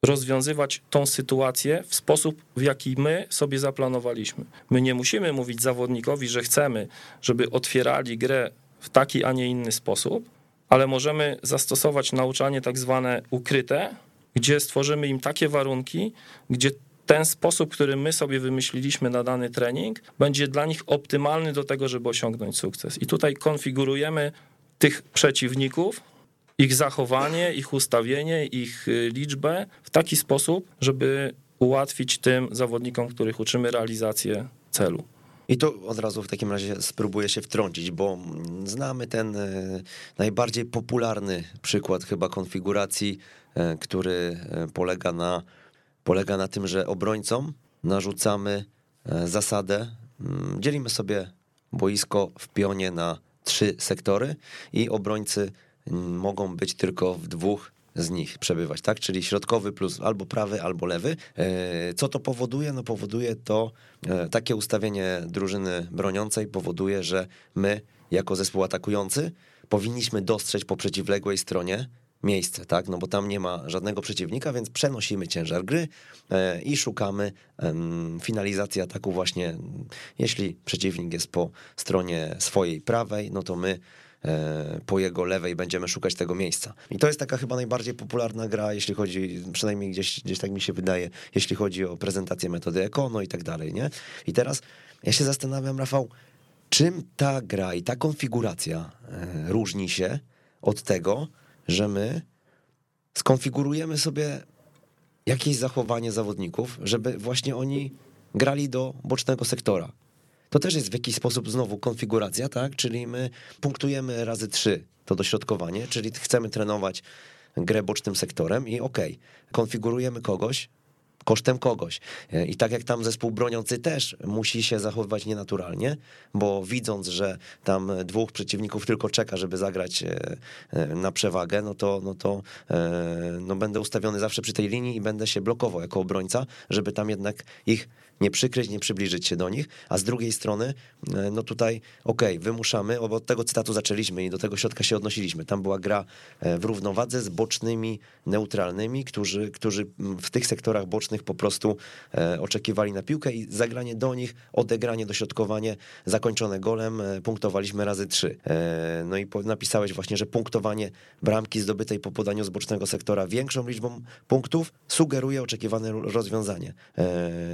rozwiązywać tą sytuację w sposób, w jaki my sobie zaplanowaliśmy. My nie musimy mówić zawodnikowi, że chcemy, żeby otwierali grę w taki, a nie inny sposób, ale możemy zastosować nauczanie tak zwane ukryte, gdzie stworzymy im takie warunki, gdzie ten sposób, który my sobie wymyśliliśmy na dany trening, będzie dla nich optymalny do tego, żeby osiągnąć sukces. I tutaj konfigurujemy tych przeciwników, ich zachowanie, ich ustawienie, ich y, liczbę w taki sposób, żeby ułatwić tym zawodnikom, których uczymy realizację celu. I tu od razu w takim razie spróbuję się wtrącić, bo znamy ten e, najbardziej popularny przykład chyba konfiguracji, e, który polega na, polega na tym, że obrońcom narzucamy zasadę, mm, dzielimy sobie boisko w pionie na trzy sektory i obrońcy mogą być tylko w dwóch z nich przebywać, tak? Czyli środkowy plus albo prawy, albo lewy. E, co to powoduje? No powoduje to e, takie ustawienie drużyny broniącej powoduje, że my jako zespół atakujący powinniśmy dostrzec po przeciwległej stronie miejsce, tak? No bo tam nie ma żadnego przeciwnika, więc przenosimy ciężar gry e, i szukamy finalizacji ataku właśnie, jeśli przeciwnik jest po stronie swojej prawej, no to my E, po jego lewej będziemy szukać tego miejsca. I to jest taka chyba najbardziej popularna gra, jeśli chodzi, przynajmniej gdzieś, gdzieś tak mi się wydaje, jeśli chodzi o prezentację metody Ekono i tak dalej, nie? I teraz ja się zastanawiam, Rafał, czym ta gra i ta konfiguracja e, różni się od tego, że my skonfigurujemy sobie jakieś zachowanie zawodników, żeby właśnie oni grali do bocznego sektora. To też jest w jakiś sposób znowu konfiguracja, tak? Czyli my punktujemy razy trzy to dośrodkowanie, czyli chcemy trenować grę bocznym sektorem i okej, okay, konfigurujemy kogoś, kosztem kogoś. E, I tak jak tam zespół broniący też musi się zachowywać nienaturalnie, bo widząc, że tam dwóch przeciwników tylko czeka, żeby zagrać e, e, na przewagę, no to, no to no będę ustawiony zawsze przy tej linii i będę się blokował jako obrońca, żeby tam jednak ich nie przykryć, nie przybliżyć się do nich, a z drugiej strony, no tutaj, okej, okay, wymuszamy, bo od tego cytatu zaczęliśmy i do tego środka się odnosiliśmy. Tam była gra w równowadze z bocznymi, neutralnymi, którzy, którzy w tych sektorach bocznych po prostu e, oczekiwali na piłkę i zagranie do nich, odegranie, dośrodkowanie zakończone golem e, punktowaliśmy razy trzy. E, no i napisałeś właśnie, że punktowanie bramki zdobytej po podaniu z bocznego sektora większą liczbą punktów sugeruje oczekiwane rozwiązanie.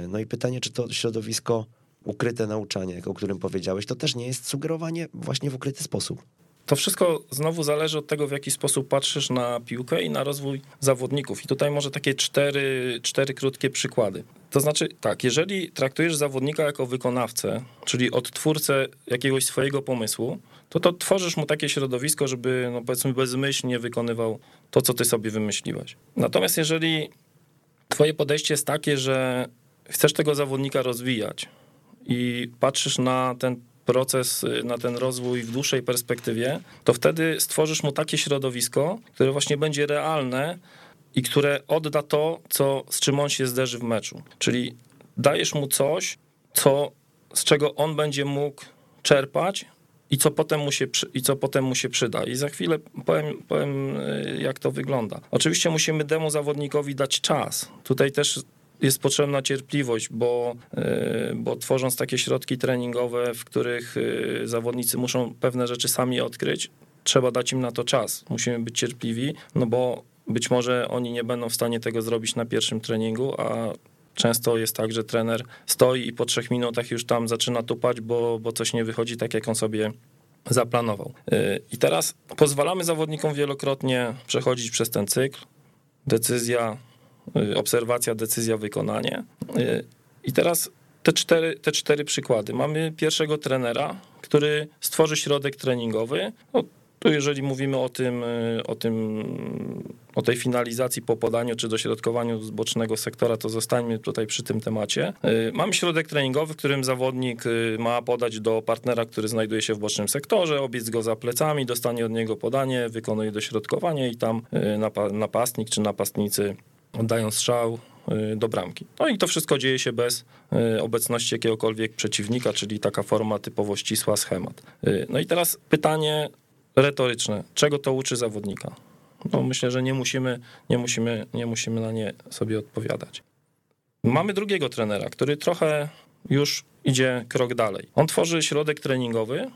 No i pytanie, czy to środowisko ukryte nauczanie, o którym powiedziałeś, to też nie jest sugerowanie właśnie w ukryty sposób. To wszystko znowu zależy od tego, w jaki sposób patrzysz na piłkę i na rozwój zawodników. I tutaj może takie cztery, cztery krótkie przykłady. To znaczy, tak, jeżeli traktujesz zawodnika jako wykonawcę, czyli odtwórcę jakiegoś swojego pomysłu, to to tworzysz mu takie środowisko, żeby, no powiedzmy, bezmyślnie wykonywał to, co ty sobie wymyśliłeś. Natomiast jeżeli twoje podejście jest takie, że chcesz tego zawodnika rozwijać i patrzysz na ten proces, y, na ten rozwój w dłuższej perspektywie, to wtedy stworzysz mu takie środowisko, które właśnie będzie realne i które odda to, co, z czym on się zderzy w meczu. Czyli dajesz mu coś, co, z czego on będzie mógł czerpać i co potem mu się, i co potem mu się przyda. I za chwilę powiem, powiem, y, jak to wygląda. Oczywiście musimy demu zawodnikowi dać czas. Tutaj też jest potrzebna cierpliwość, bo, e, bo tworząc takie środki treningowe, w których e, zawodnicy muszą pewne rzeczy sami odkryć, trzeba dać im na to czas. Musimy być cierpliwi, no bo być może oni nie będą w stanie tego zrobić na pierwszym treningu, a często jest tak, że trener stoi i po trzech minutach już tam zaczyna tupać, bo, bo coś nie wychodzi tak, jak on sobie zaplanował. E, I teraz pozwalamy zawodnikom wielokrotnie przechodzić przez ten cykl. Decyzja, obserwacja, decyzja, wykonanie. Y, I teraz te cztery, te cztery przykłady. Mamy pierwszego trenera, który stworzy środek treningowy. No, tu jeżeli mówimy o tym, y, o tym, o tej finalizacji po podaniu czy dośrodkowaniu z bocznego sektora, to zostańmy tutaj przy tym temacie. Mamy środek treningowy, w którym zawodnik ma podać do partnera, który znajduje się w bocznym sektorze, obiec go za plecami, dostanie od niego podanie, wykonuje dośrodkowanie i tam napastnik czy napastnicy oddają strzał y, do bramki. No i to wszystko dzieje się bez y, obecności jakiegokolwiek przeciwnika, czyli taka forma typowo ścisła, schemat. Y, no i teraz pytanie retoryczne. Czego to uczy zawodnika? No myślę, że nie musimy, nie musimy, nie musimy na nie sobie odpowiadać. Mamy drugiego trenera, który trochę już idzie krok dalej. On tworzy środek treningowy,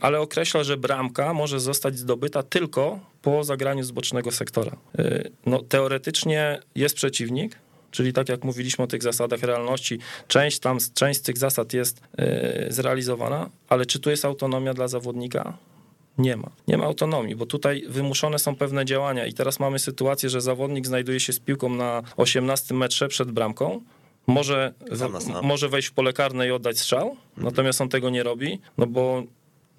ale określa, że bramka może zostać zdobyta tylko po zagraniu z bocznego sektora. Y, no, teoretycznie jest przeciwnik, czyli tak jak mówiliśmy o tych zasadach realności, część, tam, część z tych zasad jest y, zrealizowana, ale czy tu jest autonomia dla zawodnika? Nie ma. Nie ma autonomii, bo tutaj wymuszone są pewne działania i teraz mamy sytuację, że zawodnik znajduje się z piłką na 18 metrze przed bramką, może, w, może wejść w pole karne i oddać strzał, mhm. natomiast on tego nie robi, no bo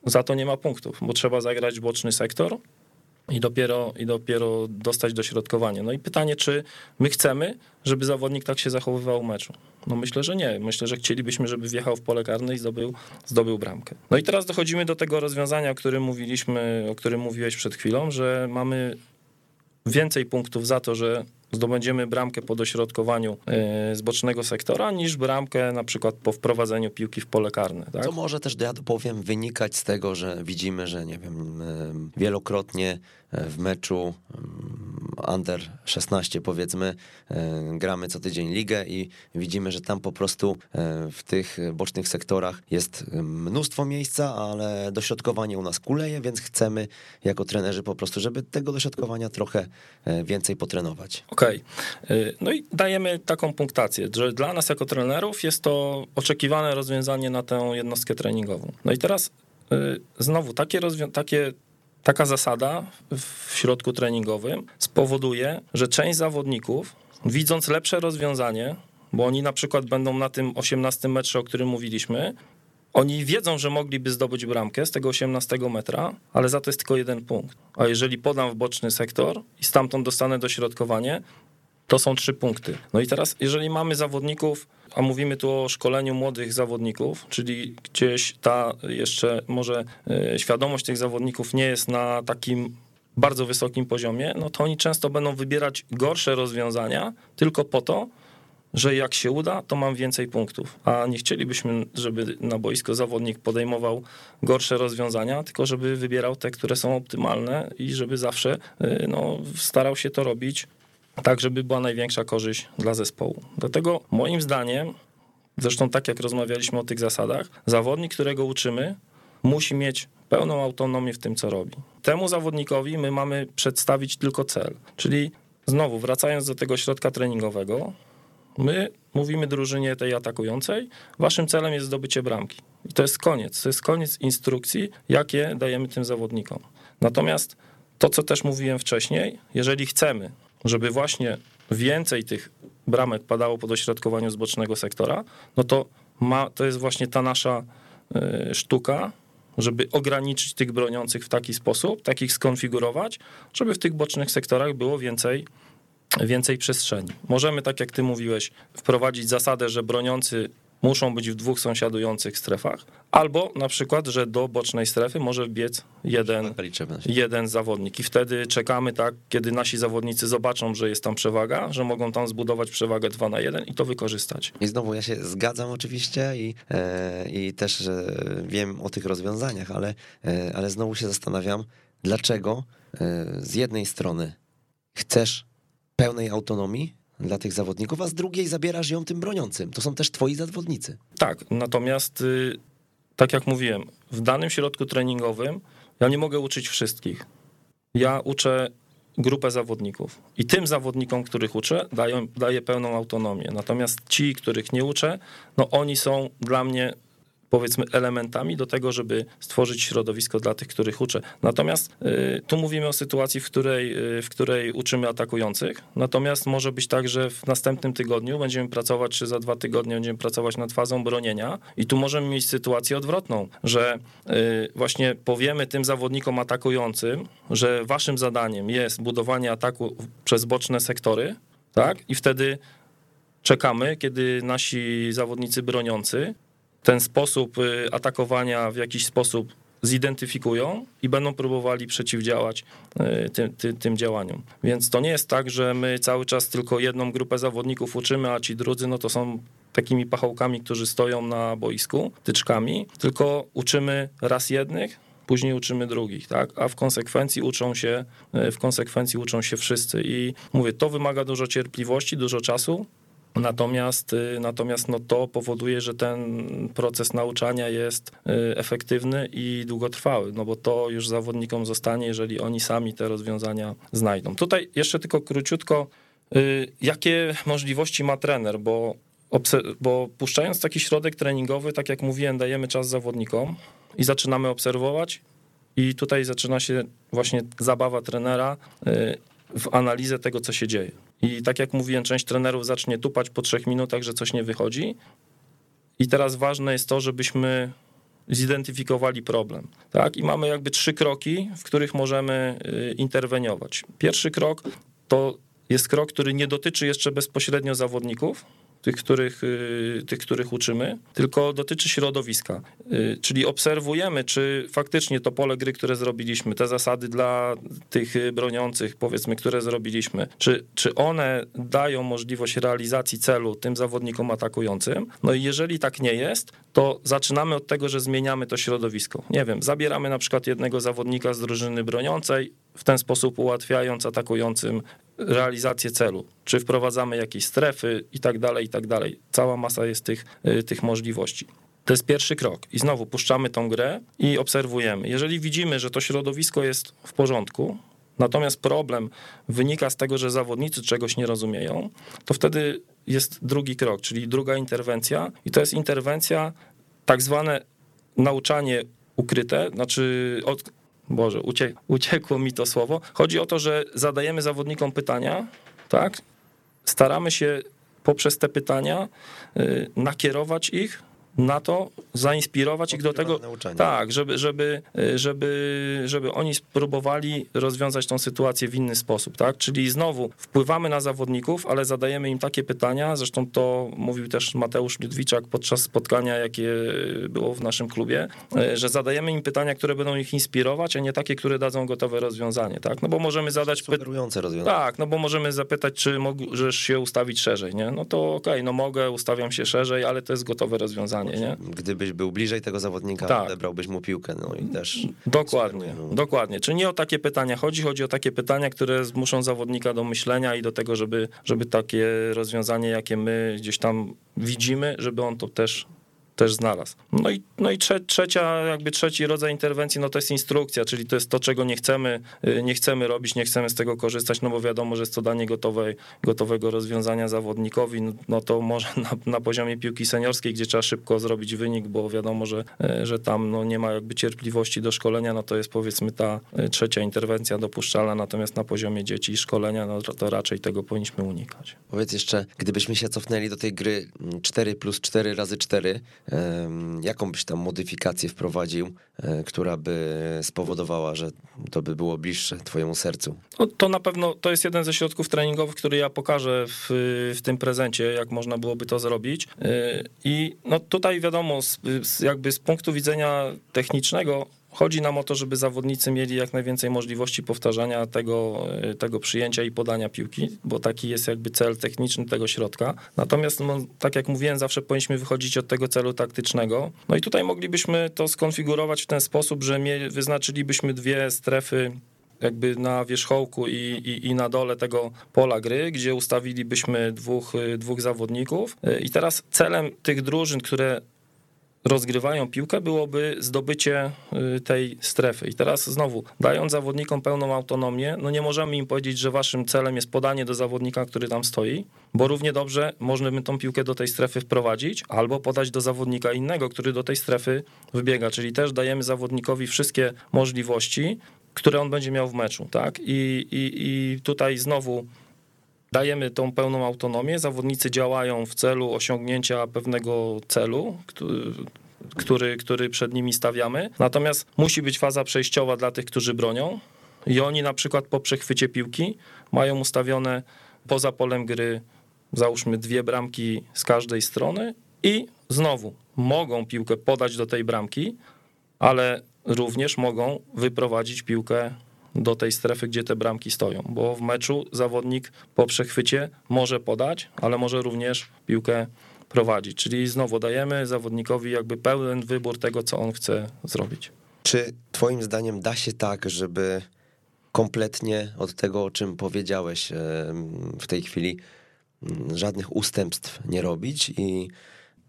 za to nie ma punktów, bo trzeba zagrać boczny sektor, i dopiero, i dopiero dostać dośrodkowanie. No i pytanie, czy my chcemy, żeby zawodnik tak się zachowywał w meczu? No myślę, że nie. Myślę, że chcielibyśmy, żeby wjechał w pole karne i zdobył, zdobył bramkę. No i teraz dochodzimy do tego rozwiązania, o którym mówiliśmy, o którym mówiłeś przed chwilą, że mamy więcej punktów za to, że zdobędziemy bramkę po dośrodkowaniu e, z bocznego sektora, niż bramkę na przykład po wprowadzeniu piłki w pole karne. Tak? Co może też, ja powiem, wynikać z tego, że widzimy, że nie wiem, e, wielokrotnie w meczu under 16 powiedzmy, e, gramy co tydzień ligę i widzimy, że tam po prostu e, w tych bocznych sektorach jest mnóstwo miejsca, ale dośrodkowanie u nas kuleje, więc chcemy jako trenerzy po prostu, żeby tego dośrodkowania trochę e, więcej potrenować. Okej. Okay. No i dajemy taką punktację, że dla nas jako trenerów jest to oczekiwane rozwiązanie na tę jednostkę treningową. No i teraz znowu takie, takie Taka zasada w środku treningowym spowoduje, że część zawodników, widząc lepsze rozwiązanie, bo oni na przykład będą na tym 18 metrze, o którym mówiliśmy, oni wiedzą, że mogliby zdobyć bramkę z tego 18 metra, ale za to jest tylko jeden punkt. A jeżeli podam w boczny sektor i stamtąd dostanę dośrodkowanie, to są trzy punkty. No i teraz, jeżeli mamy zawodników, a mówimy tu o szkoleniu młodych zawodników, czyli gdzieś ta jeszcze może e, świadomość tych zawodników nie jest na takim bardzo wysokim poziomie, no to oni często będą wybierać gorsze rozwiązania tylko po to, że jak się uda, to mam więcej punktów. A nie chcielibyśmy, żeby na boisko zawodnik podejmował gorsze rozwiązania, tylko żeby wybierał te, które są optymalne i żeby zawsze e, no, starał się to robić tak, żeby była największa korzyść dla zespołu. Dlatego moim zdaniem, zresztą tak jak rozmawialiśmy o tych zasadach, zawodnik, którego uczymy, musi mieć pełną autonomię w tym, co robi. Temu zawodnikowi my mamy przedstawić tylko cel, czyli znowu wracając do tego środka treningowego, my mówimy drużynie tej atakującej, waszym celem jest zdobycie bramki. I to jest koniec, to jest koniec instrukcji, jakie dajemy tym zawodnikom. Natomiast to, co też mówiłem wcześniej, jeżeli chcemy, żeby właśnie więcej tych bramek padało po dośrodkowaniu z bocznego sektora, no to ma, to jest właśnie ta nasza y, sztuka, żeby ograniczyć tych broniących w taki sposób, takich skonfigurować, żeby w tych bocznych sektorach było więcej, więcej przestrzeni. Możemy, tak jak ty mówiłeś, wprowadzić zasadę, że broniący muszą być w dwóch sąsiadujących strefach, albo na przykład, że do bocznej strefy może wbiec jeden, jeden zawodnik i wtedy czekamy tak, kiedy nasi zawodnicy zobaczą, że jest tam przewaga, że mogą tam zbudować przewagę 2 na 1 i to wykorzystać. I znowu ja się zgadzam oczywiście i, e, i też e, wiem o tych rozwiązaniach, ale, e, ale znowu się zastanawiam, dlaczego z jednej strony chcesz pełnej autonomii, dla tych zawodników, a z drugiej zabierasz ją tym broniącym. To są też twoi zawodnicy. Tak, natomiast y, tak jak mówiłem, w danym środku treningowym ja nie mogę uczyć wszystkich. Ja uczę grupę zawodników. I tym zawodnikom, których uczę, daję, daję pełną autonomię. Natomiast ci, których nie uczę, no oni są dla mnie powiedzmy elementami do tego, żeby stworzyć środowisko dla tych, których uczę. Natomiast y, tu mówimy o sytuacji, w której, y, w której uczymy atakujących, natomiast może być tak, że w następnym tygodniu będziemy pracować, czy za dwa tygodnie będziemy pracować nad fazą bronienia i tu możemy mieć sytuację odwrotną, że y, właśnie powiemy tym zawodnikom atakującym, że waszym zadaniem jest budowanie ataku przez boczne sektory, tak? I wtedy czekamy, kiedy nasi zawodnicy broniący ten sposób y, atakowania w jakiś sposób zidentyfikują i będą próbowali przeciwdziałać tym, tym, tym, działaniom. Więc to nie jest tak, że my cały czas tylko jedną grupę zawodników uczymy, a ci drudzy no to są takimi pachołkami, którzy stoją na boisku, tyczkami, tylko uczymy raz jednych, później uczymy drugich, tak? A w konsekwencji uczą się, y, w konsekwencji uczą się wszyscy i mówię, to wymaga dużo cierpliwości, dużo czasu, Natomiast, y, natomiast no to powoduje, że ten proces nauczania jest y, efektywny i długotrwały, no bo to już zawodnikom zostanie, jeżeli oni sami te rozwiązania znajdą. Tutaj jeszcze tylko króciutko, y, jakie możliwości ma trener, bo, bo puszczając taki środek treningowy, tak jak mówiłem, dajemy czas zawodnikom i zaczynamy obserwować, I tutaj zaczyna się właśnie zabawa trenera w analizę tego, co się dzieje. I tak jak mówiłem, część trenerów zacznie tupać po trzech minutach, że coś nie wychodzi. I teraz ważne jest to, żebyśmy zidentyfikowali problem. Tak? I mamy jakby trzy kroki, w których możemy y, interweniować. Pierwszy krok to jest krok, który nie dotyczy jeszcze bezpośrednio zawodników, tych których, y, tych, których uczymy, tylko dotyczy środowiska. Y, czyli obserwujemy, czy faktycznie to pole gry, które zrobiliśmy, te zasady dla tych broniących, powiedzmy, które zrobiliśmy, czy, czy one dają możliwość realizacji celu tym zawodnikom atakującym. No i jeżeli tak nie jest, to zaczynamy od tego, że zmieniamy to środowisko. Nie wiem, zabieramy na przykład jednego zawodnika z drużyny broniącej, w ten sposób ułatwiając atakującym realizację celu. Czy wprowadzamy jakieś strefy i tak dalej, i tak dalej. Cała masa jest tych, y, tych możliwości. To jest pierwszy krok. I znowu puszczamy tą grę i obserwujemy. Jeżeli widzimy, że to środowisko jest w porządku, natomiast problem wynika z tego, że zawodnicy czegoś nie rozumieją, to wtedy jest drugi krok, czyli druga interwencja. I to jest interwencja, tak zwane nauczanie ukryte, znaczy od, Boże, uciek, uciekło mi to słowo. Chodzi o to, że zadajemy zawodnikom pytania, tak? Staramy się poprzez te pytania y, nakierować ich na to, zainspirować ich do tego, tak, żeby, żeby, żeby, żeby oni spróbowali rozwiązać tą sytuację w inny sposób, tak? Czyli znowu wpływamy na zawodników, ale zadajemy im takie pytania, zresztą to mówił też Mateusz Ludwiczak podczas spotkania, jakie było w naszym klubie, że zadajemy im pytania, które będą ich inspirować, a nie takie, które dadzą gotowe rozwiązanie, tak? No bo możemy zadać... Sugerujące rozwiązanie. Tak, no bo możemy zapytać, czy możesz się ustawić szerzej, nie? No to okej, okay, no mogę, ustawiam się szerzej, ale to jest gotowe rozwiązanie, nie? Gdybyś był bliżej tego zawodnika, tak. odebrałbyś mu piłkę, no i też... Dokładnie, no. dokładnie. Czy nie o takie pytania chodzi, chodzi o takie pytania, które zmuszą zawodnika do myślenia i do tego, żeby, żeby takie rozwiązanie, jakie my gdzieś tam widzimy, żeby on to też też znalazł. No i, no i trze, trzecia, jakby trzeci rodzaj interwencji, no to jest instrukcja, czyli to jest to, czego nie chcemy, y, nie chcemy robić, nie chcemy z tego korzystać, no bo wiadomo, że jest to danie gotowej, gotowego rozwiązania zawodnikowi, no, no to może na, na, poziomie piłki seniorskiej, gdzie trzeba szybko zrobić wynik, bo wiadomo, że, y, że tam no, nie ma jakby cierpliwości do szkolenia, no to jest powiedzmy ta y, trzecia interwencja dopuszczalna, natomiast na poziomie dzieci i szkolenia, no to raczej tego powinniśmy unikać. Powiedz jeszcze, gdybyśmy się cofnęli do tej gry 4 plus 4 razy 4, jaką byś tam modyfikację wprowadził, e, która by spowodowała, że to by było bliższe twojemu sercu? No, to na pewno to jest jeden ze środków treningowych, który ja pokażę w, w tym prezencie, jak można byłoby to zrobić. E, I no tutaj wiadomo, jakby z punktu widzenia technicznego Chodzi nam o to, żeby zawodnicy mieli jak najwięcej możliwości powtarzania tego, e, tego przyjęcia i podania piłki, bo taki jest jakby cel techniczny tego środka. Natomiast, no, tak jak mówiłem, zawsze powinniśmy wychodzić od tego celu taktycznego. No i tutaj moglibyśmy to skonfigurować w ten sposób, że wyznaczylibyśmy dwie strefy jakby na wierzchołku i, i, i, na dole tego pola gry, gdzie ustawilibyśmy dwóch, e, dwóch zawodników. E, I teraz celem tych drużyn, które rozgrywają piłkę, byłoby zdobycie y, tej strefy. I teraz znowu, dając zawodnikom pełną autonomię, no nie możemy im powiedzieć, że waszym celem jest podanie do zawodnika, który tam stoi, bo równie dobrze możemy tą piłkę do tej strefy wprowadzić, albo podać do zawodnika innego, który do tej strefy wybiega. Czyli też dajemy zawodnikowi wszystkie możliwości, które on będzie miał w meczu, tak? I, i, i tutaj znowu dajemy tą pełną autonomię, zawodnicy działają w celu osiągnięcia pewnego celu, który, który przed nimi stawiamy. Natomiast musi być faza przejściowa dla tych, którzy bronią i oni na przykład po przechwycie piłki mają ustawione poza polem gry załóżmy dwie bramki z każdej strony i znowu mogą piłkę podać do tej bramki, ale również mogą wyprowadzić piłkę do tej strefy, gdzie te bramki stoją, bo w meczu zawodnik po przechwycie może podać, ale może również piłkę prowadzić. Czyli znowu dajemy zawodnikowi jakby pełen wybór tego, co on chce zrobić. Czy Twoim zdaniem da się tak, żeby kompletnie od tego, o czym powiedziałeś w tej chwili, żadnych ustępstw nie robić i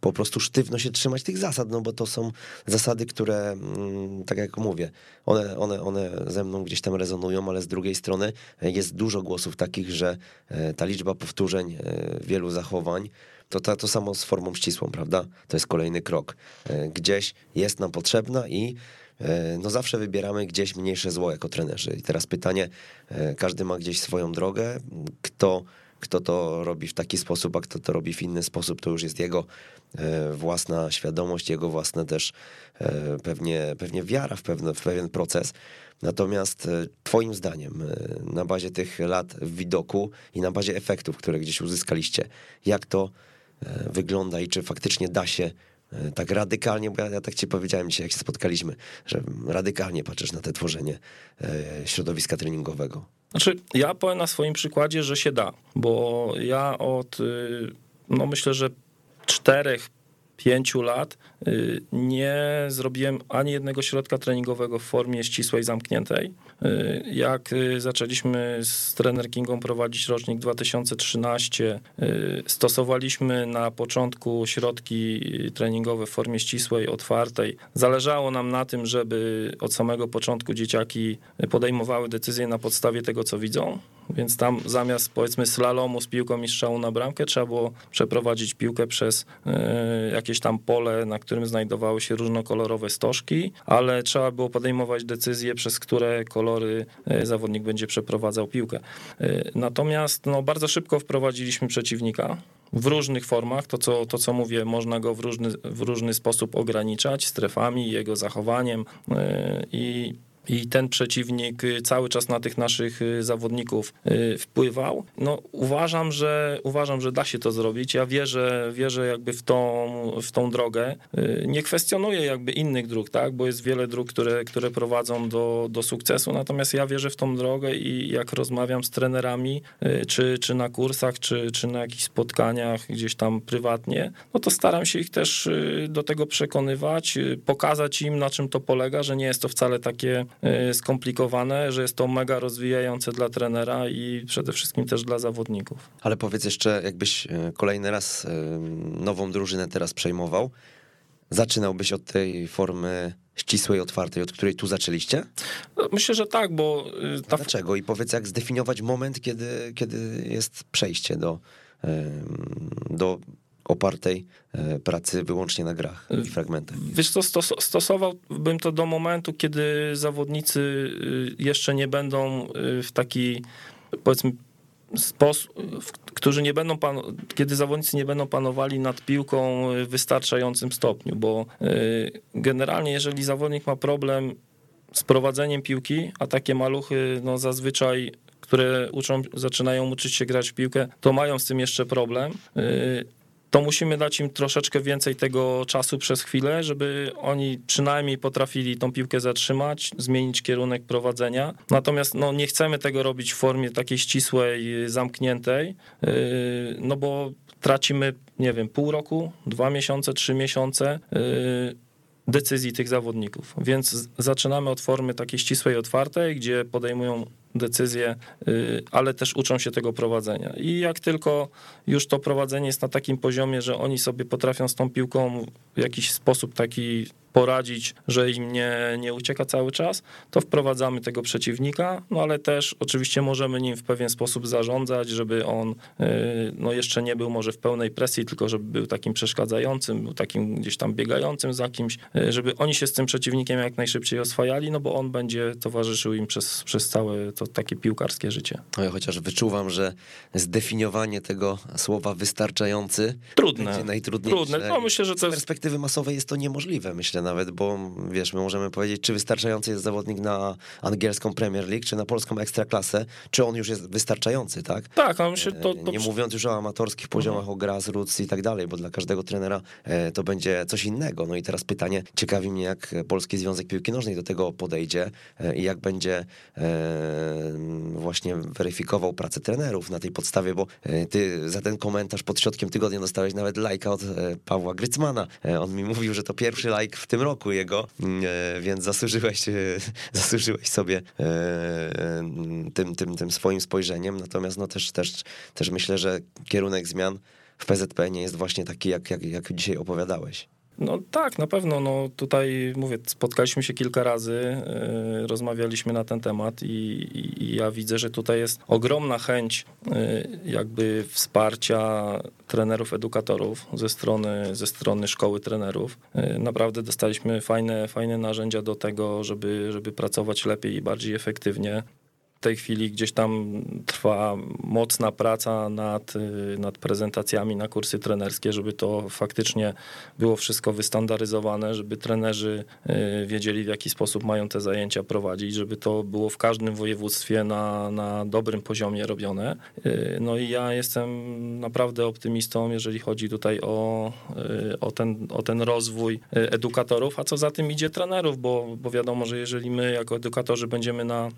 po prostu sztywno się trzymać tych zasad, no bo to są zasady, które, mm, tak jak mówię, one, one, one ze mną gdzieś tam rezonują, ale z drugiej strony jest dużo głosów takich, że e, ta liczba powtórzeń e, wielu zachowań, to, to, to samo z formą ścisłą, prawda? To jest kolejny krok. E, gdzieś jest nam potrzebna i no zawsze wybieramy gdzieś mniejsze zło jako trenerzy. I teraz pytanie, każdy ma gdzieś swoją drogę, kto kto to robi w taki sposób, a kto to robi w inny sposób, to już jest jego e, własna świadomość, jego własna też e, pewnie, pewnie wiara w, pewne, w pewien proces. Natomiast e, Twoim zdaniem, na bazie tych lat widoku i na bazie efektów, które gdzieś uzyskaliście, jak to wygląda i czy faktycznie da się tak radykalnie, bo ja, ja, tak ci powiedziałem dzisiaj, jak się spotkaliśmy, że radykalnie patrzysz na te tworzenie środowiska treningowego. Znaczy, ja powiem na swoim przykładzie, że się da, bo ja od, y, no myślę, że czterech, pięciu lat nie zrobiłem ani jednego środka treningowego w formie ścisłej, zamkniętej. Y, jak y, zaczęliśmy z trener Kingą prowadzić rocznik 2013, stosowaliśmy na początku środki treningowe w formie ścisłej, otwartej. Zależało nam na tym, żeby od samego początku dzieciaki podejmowały decyzje na podstawie tego, co widzą, więc tam zamiast powiedzmy slalomu z piłką i strzału na bramkę trzeba było przeprowadzić piłkę przez jakieś tam pole, na którym znajdowały się różnokolorowe stożki, ale trzeba było podejmować decyzje, przez które kolory e, zawodnik będzie przeprowadzał piłkę. E, natomiast no, bardzo szybko wprowadziliśmy przeciwnika w różnych formach. To co, to, co mówię, można go w różny, w różny sposób ograniczać strefami, jego zachowaniem e, i i ten przeciwnik y, cały czas na tych naszych y, zawodników y, wpływał. No, uważam, że uważam, że da się to zrobić. Ja wierzę, wierzę jakby w tą, w tą drogę. Nie kwestionuję jakby innych dróg, tak, bo jest wiele dróg, które, które prowadzą do, do sukcesu, natomiast ja wierzę w tą drogę i jak rozmawiam z trenerami, czy, czy na kursach, czy, czy na jakichś spotkaniach gdzieś tam prywatnie, no to staram się ich też do tego przekonywać, pokazać im, na czym to polega, że nie jest to wcale takie skomplikowane, że jest to mega rozwijające dla trenera i przede wszystkim też dla zawodników. Ale powiedz jeszcze, jakbyś y, kolejny raz y, nową drużynę teraz przejmował, zaczynałbyś od tej formy ścisłej, otwartej, od której tu zaczęliście? No, myślę, że tak, bo... Ta... Dlaczego? I powiedz, jak zdefiniować moment, kiedy, kiedy jest przejście do, do opartej e, pracy wyłącznie na grach i fragmentach. Wiesz co, stosowałbym to do momentu, kiedy zawodnicy y, jeszcze nie będą y, w taki, powiedzmy, sposób, którzy nie będą, pan, kiedy zawodnicy nie będą panowali nad piłką w wystarczającym stopniu, bo y, generalnie jeżeli zawodnik ma problem z prowadzeniem piłki, a takie maluchy no zazwyczaj które uczą, zaczynają uczyć się grać w piłkę, to mają z tym jeszcze problem to musimy dać im troszeczkę więcej tego czasu przez chwilę, żeby oni przynajmniej potrafili tą piłkę zatrzymać, zmienić kierunek prowadzenia. Natomiast no, nie chcemy tego robić w formie takiej ścisłej, zamkniętej, yy, no bo tracimy, nie wiem, pół roku, dwa miesiące, trzy miesiące yy, decyzji tych zawodników. Więc zaczynamy od formy takiej ścisłej, otwartej, gdzie podejmują decyzje, y, ale też uczą się tego prowadzenia. I jak tylko już to prowadzenie jest na takim poziomie, że oni sobie potrafią z tą piłką w jakiś sposób taki poradzić, że im nie, nie ucieka cały czas, to wprowadzamy tego przeciwnika, no ale też oczywiście możemy nim w pewien sposób zarządzać, żeby on y, no jeszcze nie był może w pełnej presji, tylko żeby był takim przeszkadzającym, był takim gdzieś tam biegającym za kimś, y, żeby oni się z tym przeciwnikiem jak najszybciej oswajali, no bo on będzie towarzyszył im przez, przez całe to takie piłkarskie życie. No ja chociaż wyczuwam, że zdefiniowanie tego słowa wystarczający Trudne. będzie najtrudniejsze. Trudne. No myślę, że to z perspektywy masowej jest to niemożliwe, myślę nawet, bo wiesz, my możemy powiedzieć, czy wystarczający jest zawodnik na angielską Premier League, czy na polską Ekstraklasę, czy on już jest wystarczający, tak? Tak, no myślę, to, to... Nie mówiąc już o amatorskich poziomach, mhm. o grassroots i tak dalej, bo dla każdego trenera e, to będzie coś innego. No i teraz pytanie, ciekawi mnie, jak Polski Związek Piłki Nożnej do tego podejdzie e, i jak będzie e, właśnie weryfikował pracę trenerów na tej podstawie, bo e, ty za ten komentarz pod środkiem tygodnia dostałeś nawet lajka od e, Pawła Grycmana. E, on mi mówił, że to pierwszy lajk w tym roku jego, mm, więc zasłużyłeś, <laughs> zasłużyłeś sobie tym, tym, tym swoim spojrzeniem. Natomiast no też, też, też myślę, że kierunek zmian w PZP nie jest właśnie taki, jak, jak, jak dzisiaj opowiadałeś. No tak, na pewno. No tutaj mówię, spotkaliśmy się kilka razy, yy, rozmawialiśmy na ten temat i, i, ja widzę, że tutaj jest ogromna chęć yy, jakby wsparcia trenerów, edukatorów ze strony, ze strony szkoły trenerów. Yy, naprawdę dostaliśmy fajne, fajne narzędzia do tego, żeby, żeby pracować lepiej i bardziej efektywnie. W tej chwili gdzieś tam trwa mocna praca nad, y, nad prezentacjami na kursy trenerskie, żeby to faktycznie było wszystko wystandaryzowane, żeby trenerzy y, wiedzieli, w jaki sposób mają te zajęcia prowadzić, żeby to było w każdym województwie na, na dobrym poziomie robione. Y, no i ja jestem naprawdę optymistą, jeżeli chodzi tutaj o, o, ten, o ten rozwój edukatorów, a co za tym idzie trenerów, bo, bo wiadomo, że jeżeli my jako edukatorzy będziemy na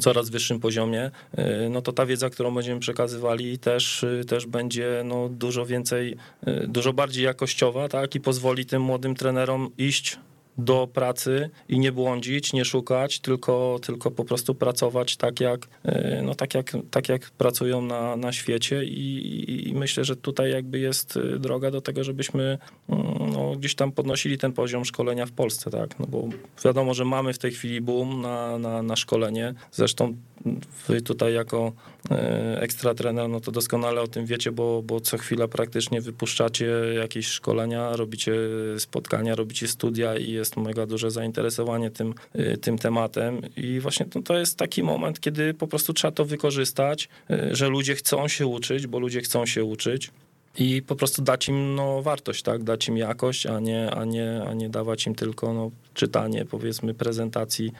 coraz wyższym poziomie, y, no to ta wiedza, którą będziemy przekazywali też, y, też będzie no, dużo więcej, y, dużo bardziej jakościowa, tak, i pozwoli tym młodym trenerom iść do pracy i nie błądzić, nie szukać, tylko, tylko po prostu pracować tak jak, e, no tak jak, tak jak pracują na, na świecie. I, i myślę, że tutaj jakby jest e, droga do tego, żebyśmy mm, no, gdzieś tam podnosili ten poziom szkolenia w Polsce, tak, no bo wiadomo, że mamy w tej chwili boom na, na, na szkolenie, zresztą wy tutaj jako ekstra trener, no to doskonale o tym wiecie, bo, bo co chwila praktycznie wypuszczacie jakieś szkolenia, robicie spotkania, robicie studia i jest mega duże zainteresowanie tym, e, tym tematem. I właśnie to, to jest taki moment, kiedy po prostu trzeba to wykorzystać, e, że ludzie chcą się uczyć, bo ludzie chcą się uczyć i po prostu dać im no, wartość, tak? dać im jakość, a nie, a nie, a nie dawać im tylko no, czytanie, powiedzmy, prezentacji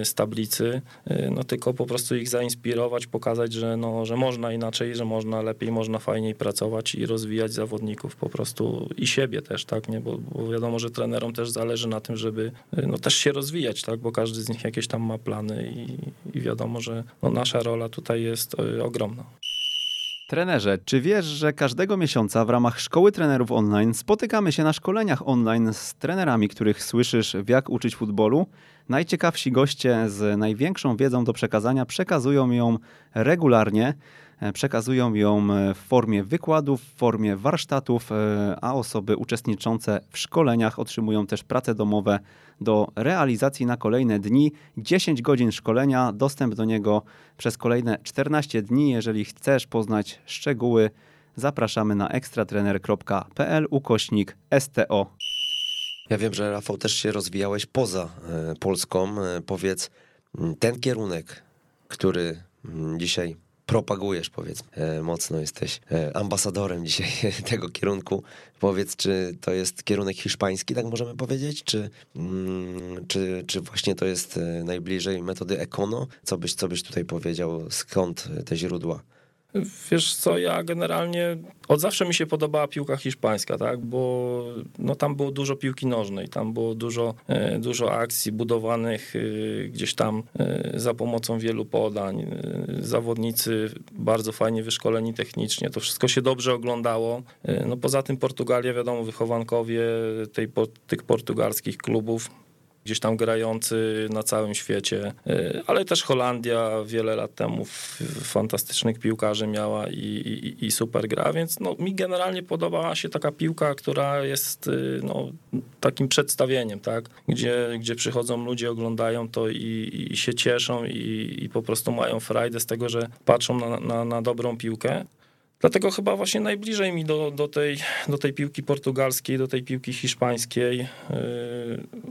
y, z tablicy, y, no tylko po prostu ich zainspirować, pokazać, że, no, że można inaczej, że można lepiej, można fajniej pracować i rozwijać zawodników po prostu i siebie też, tak, nie? Bo, bo wiadomo, że trenerom też zależy na tym, żeby y, no, też się rozwijać, tak, bo każdy z nich jakieś tam ma plany i, i wiadomo, że no, nasza rola tutaj jest ogromna. Trenerze, czy wiesz, że każdego miesiąca w ramach Szkoły Trenerów Online spotykamy się na szkoleniach online z trenerami, których słyszysz w jak uczyć futbolu? Najciekawsi goście z największą wiedzą do przekazania przekazują ją regularnie. E, przekazują ją e, w formie wykładów, w formie warsztatów, e, a osoby uczestniczące w szkoleniach otrzymują też prace domowe do realizacji na kolejne dni. 10 godzin szkolenia, dostęp do niego przez kolejne 14 dni. Jeżeli chcesz poznać szczegóły, zapraszamy na ekstratrener.pl ukośnik STO. Ja wiem, że Rafał też się rozwijałeś poza Polską. Powiedz, ten kierunek, który dzisiaj propagujesz, powiedzmy, e, mocno jesteś e, ambasadorem dzisiaj <laughs> tego kierunku. Powiedz, czy to jest kierunek hiszpański, tak możemy powiedzieć, czy, mm, czy, czy właśnie to jest e, najbliżej metody Econo? Co byś, co byś tutaj powiedział, skąd te źródła? Wiesz co, ja generalnie od zawsze mi się podobała piłka hiszpańska, tak, bo no, tam było dużo piłki nożnej, tam było dużo, e, dużo akcji budowanych e, gdzieś tam e, za pomocą wielu podań. Zawodnicy bardzo fajnie wyszkoleni technicznie, to wszystko się dobrze oglądało. No poza tym Portugalia, wiadomo, wychowankowie tej, tych portugalskich klubów gdzieś tam grający na całym świecie, y, ale też Holandia wiele lat temu fantastycznych piłkarzy miała i, i, i, super gra, więc no, mi generalnie podobała się taka piłka, która jest y, no, takim przedstawieniem, tak? gdzie, gdzie przychodzą ludzie, oglądają to i, i się cieszą i, i po prostu mają frajdę z tego, że patrzą na, na, na dobrą piłkę. Dlatego chyba właśnie najbliżej mi do, do, tej, do tej piłki portugalskiej, do tej piłki hiszpańskiej yy,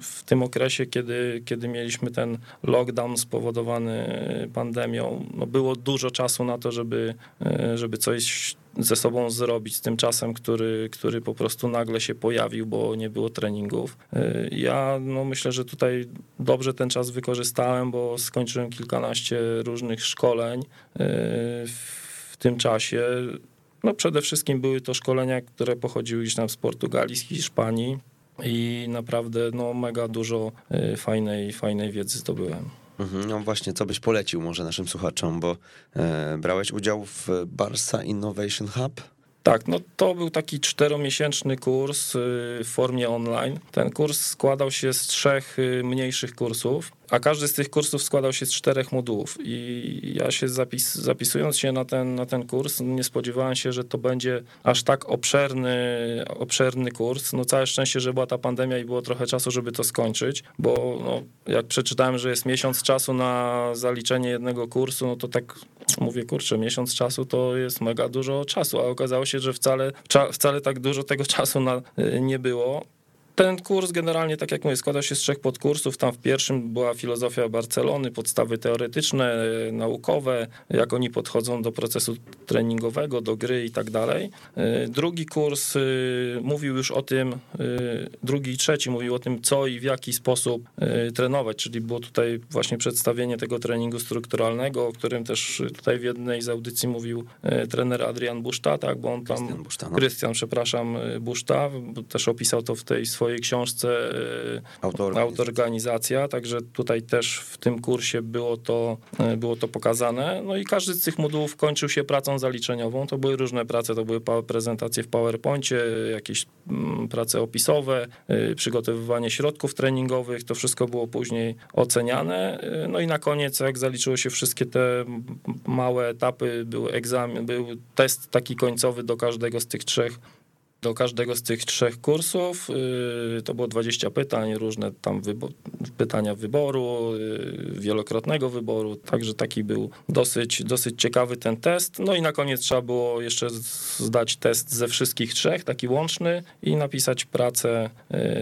w tym okresie, kiedy, kiedy mieliśmy ten lockdown spowodowany pandemią. No było dużo czasu na to, żeby, yy, żeby coś ze sobą zrobić z tym czasem, który, który po prostu nagle się pojawił, bo nie było treningów. Ja no myślę, że tutaj dobrze ten czas wykorzystałem, bo skończyłem kilkanaście różnych szkoleń tym czasie. No przede wszystkim były to szkolenia, które pochodziły gdzieś tam z Portugalii, z Hiszpanii i naprawdę no mega dużo y, fajnej, fajnej wiedzy zdobyłem. Mhm, no właśnie, co byś polecił może naszym słuchaczom, bo e, brałeś udział w Barsa Innovation Hub? Tak, no to był taki czteromiesięczny kurs y, w formie online. Ten kurs składał się z trzech y, mniejszych kursów. A każdy z tych kursów składał się z czterech modułów i ja się zapis, zapisując się na ten, na ten kurs, nie spodziewałem się, że to będzie aż tak obszerny, obszerny kurs. No całe szczęście, że była ta pandemia i było trochę czasu, żeby to skończyć, bo no, jak przeczytałem, że jest miesiąc czasu na zaliczenie jednego kursu, no to tak mówię, kurczę, miesiąc czasu to jest mega dużo czasu, a okazało się, że wcale, wcale tak dużo tego czasu na, nie było. Ten kurs generalnie, tak jak mówię, składa się z trzech podkursów. Tam w pierwszym była filozofia Barcelony, podstawy teoretyczne, naukowe, jak oni podchodzą do procesu treningowego, do gry i tak dalej. E, drugi kurs y, mówił już o tym, drugi i trzeci mówił o tym, co i w jaki sposób trenować, czyli było tutaj właśnie przedstawienie tego treningu strukturalnego, o którym też tutaj w jednej z audycji mówił trener Adrian Buszta, tak, bo on tam, Krystian, Buszta, no. Krystian przepraszam, Buszta, też opisał to w tej swojej swojej książce e, Autorganizacja, także tutaj też w tym kursie było to, e, było to pokazane. No i każdy z tych modułów kończył się pracą zaliczeniową. To były różne prace, to były prezentacje w PowerPoincie, jakieś mm, prace opisowe, e, przygotowywanie środków treningowych, to wszystko było później oceniane. No i na koniec, jak zaliczyło się wszystkie te małe etapy, był egzamin, był test taki końcowy do każdego z tych trzech do każdego z tych trzech kursów y, to było 20 pytań, różne tam wybo pytania wyboru, y, wielokrotnego wyboru, także taki był dosyć, dosyć ciekawy ten test. No i na koniec trzeba było jeszcze zdać test ze wszystkich trzech, taki łączny i napisać pracę,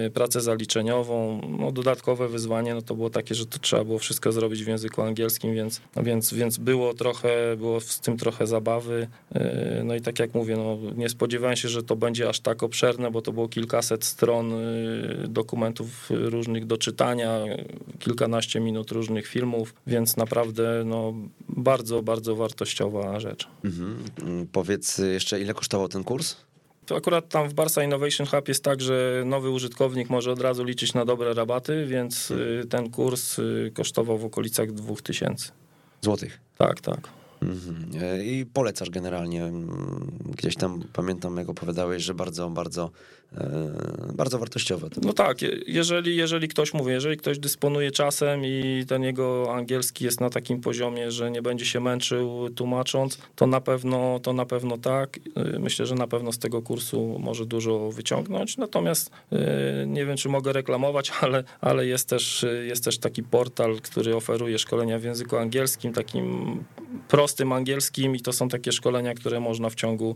y, pracę zaliczeniową. No, dodatkowe wyzwanie no to było takie, że to trzeba było wszystko zrobić w języku angielskim, więc, więc, więc było trochę, było z tym trochę zabawy. No i tak jak mówię, no, nie spodziewałem się, że to będzie aż tak obszerne, bo to było kilkaset stron y, dokumentów różnych do czytania, kilkanaście minut różnych filmów, więc naprawdę no, bardzo, bardzo wartościowa rzecz. Mhm. Powiedz jeszcze, ile kosztował ten kurs? To akurat tam w Barsa Innovation Hub jest tak, że nowy użytkownik może od razu liczyć na dobre rabaty, więc y, ten kurs y, kosztował w okolicach 2000 złotych. Tak, tak. Mhm. E, I polecasz generalnie. Mm, gdzieś tam pamiętam, jak opowiadałeś, że bardzo, bardzo E, bardzo wartościowe. No tak, jeżeli, jeżeli ktoś mówi, jeżeli ktoś dysponuje czasem i ten jego angielski jest na takim poziomie, że nie będzie się męczył tłumacząc, to na pewno, to na pewno tak. E, myślę, że na pewno z tego kursu może dużo wyciągnąć. Natomiast nie wiem, czy mogę reklamować, <laughs> ale, ale jest, też, jest też taki portal, który oferuje szkolenia w języku angielskim, takim prostym angielskim i to są takie szkolenia, które można w ciągu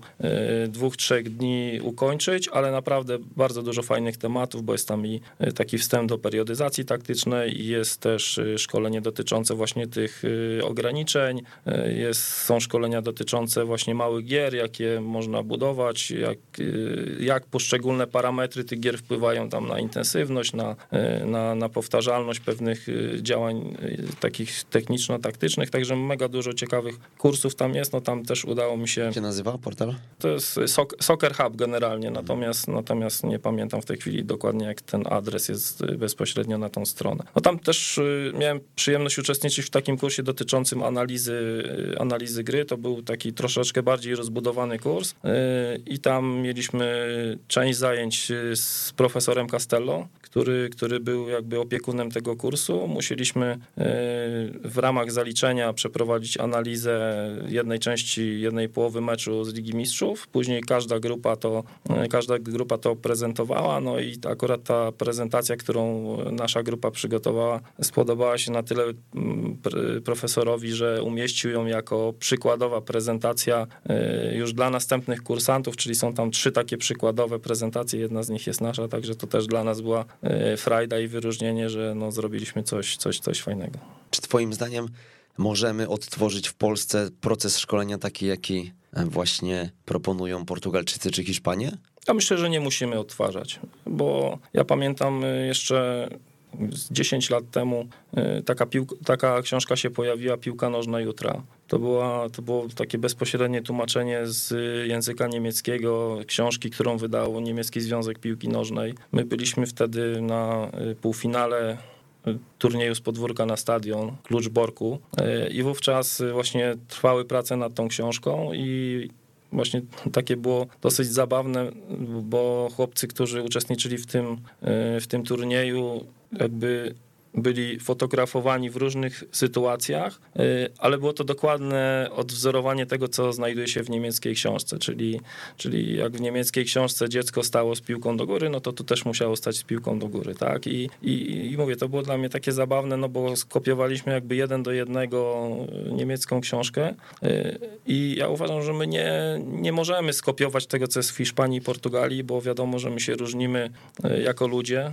dwóch, trzech dni ukończyć, ale naprawdę bardzo dużo fajnych tematów, bo jest tam i e, taki wstęp do periodyzacji taktycznej i jest też e, szkolenie dotyczące właśnie tych e, ograniczeń, jest, są szkolenia dotyczące właśnie małych gier, jakie można budować, jak, jak poszczególne parametry tych gier wpływają tam na intensywność, na, na, na powtarzalność pewnych działań takich techniczno-taktycznych, także mega dużo ciekawych kursów tam jest, no tam też udało mi się... Jak się nazywa portal? To jest Soccer Hub generalnie, natomiast, natomiast nie pamiętam w tej chwili dokładnie, jak ten adres jest y, bezpośrednio na tą stronę. No tam też y, miałem przyjemność uczestniczyć w takim kursie dotyczącym analizy, y, analizy gry. To był taki troszeczkę bardziej rozbudowany kurs i tam mieliśmy część zajęć z profesorem Castello, który, który był jakby opiekunem tego kursu. Musieliśmy w ramach zaliczenia przeprowadzić analizę jednej części, jednej połowy meczu z Ligi Mistrzów. Później każda grupa to, e, każda grupa to prezentowała, no i akurat ta prezentacja, którą nasza grupa przygotowała, spodobała się na tyle profesorowi, że umieścił ją jako przykładowa prezentacja e, już dla następnych kursantów, czyli są tam trzy takie przykładowe prezentacje, jedna z nich jest nasza, także to też dla nas była E, frajda i wyróżnienie, że no, zrobiliśmy coś, coś, coś fajnego. Czy twoim zdaniem możemy odtworzyć w Polsce proces szkolenia taki, jaki właśnie proponują Portugalczycy czy Hiszpanie? Ja myślę, że nie musimy odtwarzać, bo ja pamiętam e, jeszcze 10 lat temu e, taka, piłka, taka książka się pojawiła, Piłka Nożna Jutra. To, była, to było takie bezpośrednie tłumaczenie z języka niemieckiego książki, którą wydał Niemiecki Związek Piłki Nożnej. My byliśmy wtedy na półfinale turnieju z podwórka na stadion, Klucz Borku y, i wówczas właśnie trwały prace nad tą książką i właśnie takie było dosyć zabawne, bo chłopcy, którzy uczestniczyli w tym, w tym turnieju, jakby byli fotografowani w różnych sytuacjach, y, ale było to dokładne odwzorowanie tego, co znajduje się w niemieckiej książce, czyli, czyli jak w niemieckiej książce dziecko stało z piłką do góry, no to tu też musiało stać z piłką do góry, tak? I, i, i mówię, to było dla mnie takie zabawne, no bo skopiowaliśmy jakby jeden do jednego niemiecką książkę y, i ja uważam, że my nie, nie możemy skopiować tego, co jest w Hiszpanii i Portugalii, bo wiadomo, że my się różnimy y, jako ludzie,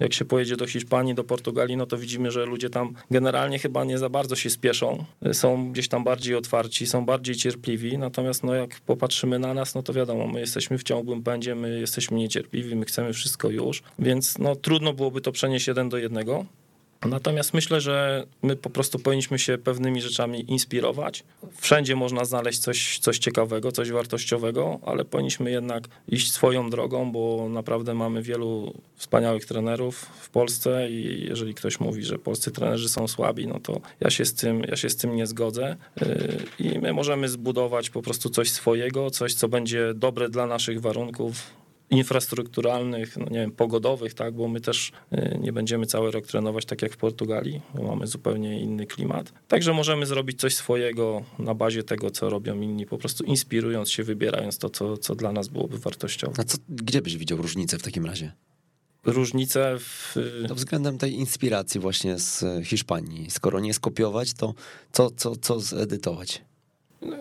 jak się pojedzie do Hiszpanii, do Portugalii, no to widzimy, że ludzie tam generalnie chyba nie za bardzo się spieszą, są gdzieś tam bardziej otwarci, są bardziej cierpliwi, natomiast no jak popatrzymy na nas, no to wiadomo, my jesteśmy w ciągłym pędzie, my jesteśmy niecierpliwi, my chcemy wszystko już, więc no trudno byłoby to przenieść jeden do jednego. Natomiast myślę, że my po prostu powinniśmy się pewnymi rzeczami inspirować. Wszędzie można znaleźć coś, coś ciekawego, coś wartościowego, ale powinniśmy jednak iść swoją drogą, bo naprawdę mamy wielu wspaniałych trenerów w Polsce i jeżeli ktoś mówi, że polscy trenerzy są słabi, no to ja się z tym, ja się z tym nie zgodzę. Yy, I my możemy zbudować po prostu coś swojego, coś, co będzie dobre dla naszych warunków infrastrukturalnych, no nie wiem, pogodowych, tak, bo my też y, nie będziemy cały rok trenować tak jak w Portugalii, bo mamy zupełnie inny klimat. Także możemy zrobić coś swojego na bazie tego, co robią inni, po prostu inspirując się, wybierając to, co, co dla nas byłoby wartościowe. A co, gdzie byś widział różnicę w takim razie? Różnicę w... To względem tej inspiracji właśnie z Hiszpanii. Skoro nie skopiować, to co, co, co zedytować?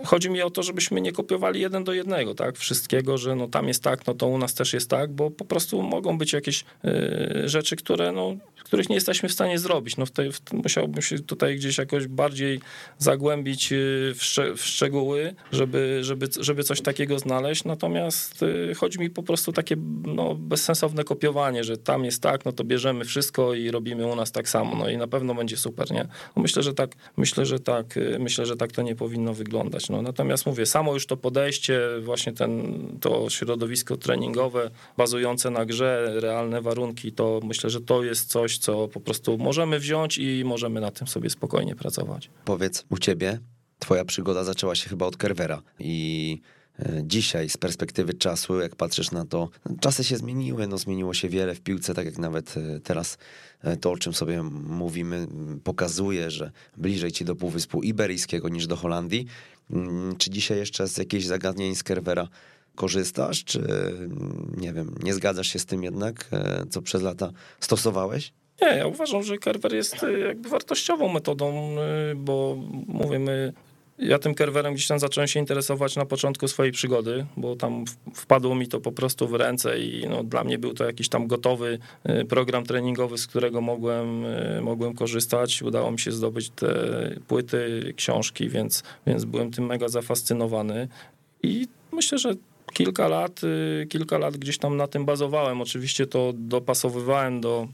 Chodzi mi o to, żebyśmy nie kopiowali jeden do jednego, tak, wszystkiego, że no tam jest tak, no to u nas też jest tak, bo po prostu mogą być jakieś y, rzeczy, które no których nie jesteśmy w stanie zrobić. No w tej, w, musiałbym się tutaj gdzieś jakoś bardziej zagłębić y, w, szcz w szczegóły, żeby, żeby, żeby coś takiego znaleźć. Natomiast y, chodzi mi po prostu takie no, bezsensowne kopiowanie, że tam jest tak, no to bierzemy wszystko i robimy u nas tak samo. No i na pewno będzie super, nie? No myślę, że tak, myślę, że tak, myślę, że tak to nie powinno wyglądać. No, natomiast mówię, samo już to podejście, właśnie ten, to środowisko treningowe bazujące na grze, realne warunki, to myślę, że to jest coś, co po prostu możemy wziąć i możemy na tym sobie spokojnie pracować. Powiedz, u ciebie twoja przygoda zaczęła się chyba od Kerwera i e, dzisiaj z perspektywy czasu, jak patrzysz na to, czasy się zmieniły, no zmieniło się wiele w piłce, tak jak nawet e, teraz e, to, o czym sobie mówimy, pokazuje, że bliżej ci do Półwyspu Iberyjskiego niż do Holandii. Mm, czy dzisiaj jeszcze z jakichś zagadnień z Kerwera korzystasz, czy nie wiem, nie zgadzasz się z tym jednak, co przez lata stosowałeś? Nie, ja uważam, że Kerwer jest y, jakby wartościową metodą, y, bo mówimy, ja tym kerwerem gdzieś tam zacząłem się interesować na początku swojej przygody, bo tam wpadło mi to po prostu w ręce i no, dla mnie był to jakiś tam gotowy y, program treningowy, z którego mogłem, mogłem korzystać. Udało mi się zdobyć te płyty, książki, więc, więc byłem tym mega zafascynowany i myślę, że kilka lat, kilka lat gdzieś tam na tym bazowałem. Oczywiście to dopasowywałem do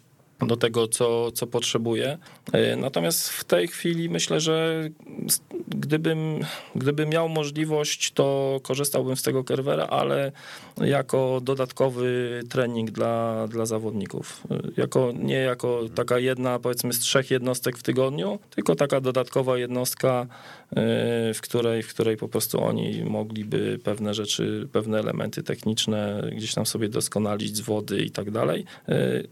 do tego, co, co potrzebuję. E, natomiast w tej chwili myślę, że gdybym, gdybym miał możliwość, to korzystałbym z tego kerwera, ale jako dodatkowy trening dla, dla zawodników. E, jako, nie jako taka jedna, powiedzmy, z trzech jednostek w tygodniu, tylko taka dodatkowa jednostka, w której, w której po prostu oni mogliby pewne rzeczy, pewne elementy techniczne gdzieś tam sobie doskonalić z wody i tak dalej.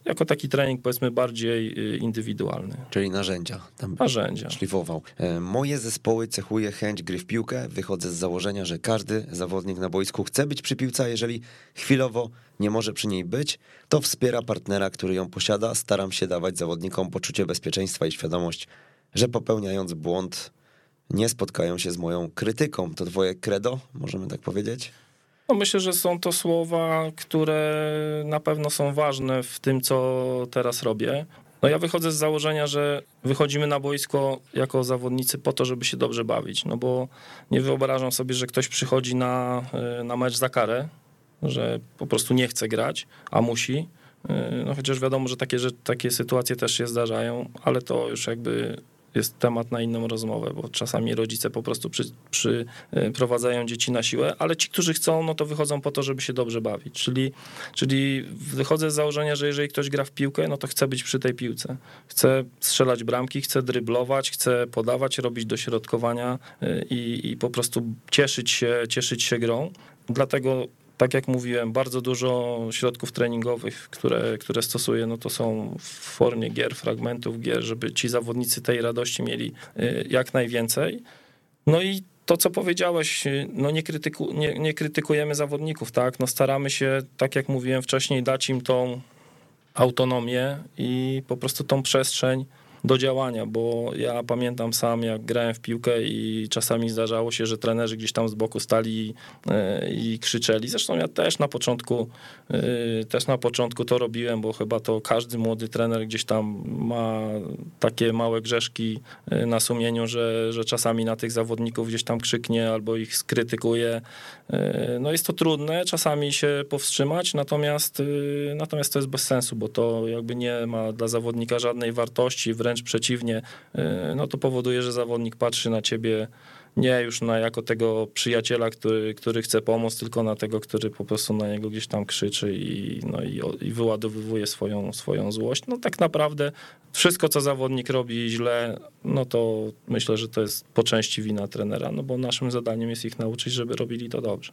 Jako taki trening, powiedzmy, powiedzmy bardziej y, indywidualny. Czyli narzędzia. Tam narzędzia. Szlifował. E, moje zespoły cechuje chęć gry w piłkę. Wychodzę z założenia, że każdy zawodnik na boisku chce być przy piłce, a jeżeli chwilowo nie może przy niej być, to wspiera partnera, który ją posiada. Staram się dawać zawodnikom poczucie bezpieczeństwa i świadomość, że popełniając błąd nie spotkają się z moją krytyką. To twoje credo, możemy tak powiedzieć? No myślę, że są to słowa, które na pewno są ważne w tym, co teraz robię. No ja wychodzę z założenia, że wychodzimy na boisko jako zawodnicy po to, żeby się dobrze bawić, no bo nie wyobrażam sobie, że ktoś przychodzi na, e, na mecz za karę, że po prostu nie chce grać, a musi. E, no chociaż wiadomo, że takie, że takie sytuacje też się zdarzają, ale to już jakby jest temat na inną rozmowę, bo czasami rodzice po prostu przyprowadzają przy, dzieci na siłę, ale ci, którzy chcą, no to wychodzą po to, żeby się dobrze bawić. Czyli, czyli wychodzę z założenia, że jeżeli ktoś gra w piłkę, no to chce być przy tej piłce. Chce strzelać bramki, chce dryblować, chce podawać, robić dośrodkowania y, i, i po prostu cieszyć się, cieszyć się grą. Dlatego tak jak mówiłem, bardzo dużo środków treningowych, które, które stosuję, no to są w formie gier, fragmentów gier, żeby ci zawodnicy tej radości mieli y, jak najwięcej. No i to, co powiedziałeś, no nie, krytyku, nie, nie krytykujemy zawodników, tak? No staramy się, tak jak mówiłem wcześniej, dać im tą autonomię i po prostu tą przestrzeń do działania, bo ja pamiętam sam, jak grałem w piłkę i czasami zdarzało się, że trenerzy gdzieś tam z boku stali e, i krzyczeli. Zresztą ja też na początku e, też na początku to robiłem, bo chyba to każdy młody trener gdzieś tam ma takie małe grzeszki e, na sumieniu, że, że czasami na tych zawodników gdzieś tam krzyknie albo ich skrytykuje. No jest to trudne czasami się powstrzymać, natomiast, natomiast to jest bez sensu, bo to jakby nie ma dla zawodnika żadnej wartości, wręcz wręcz przeciwnie, y, no to powoduje, że zawodnik patrzy na ciebie nie już na jako tego przyjaciela, który, który chce pomóc, tylko na tego, który po prostu na niego gdzieś tam krzyczy i, no i, i wyładowuje swoją, swoją złość. No tak naprawdę wszystko, co zawodnik robi źle, no to myślę, że to jest po części wina trenera, no bo naszym zadaniem jest ich nauczyć, żeby robili to dobrze.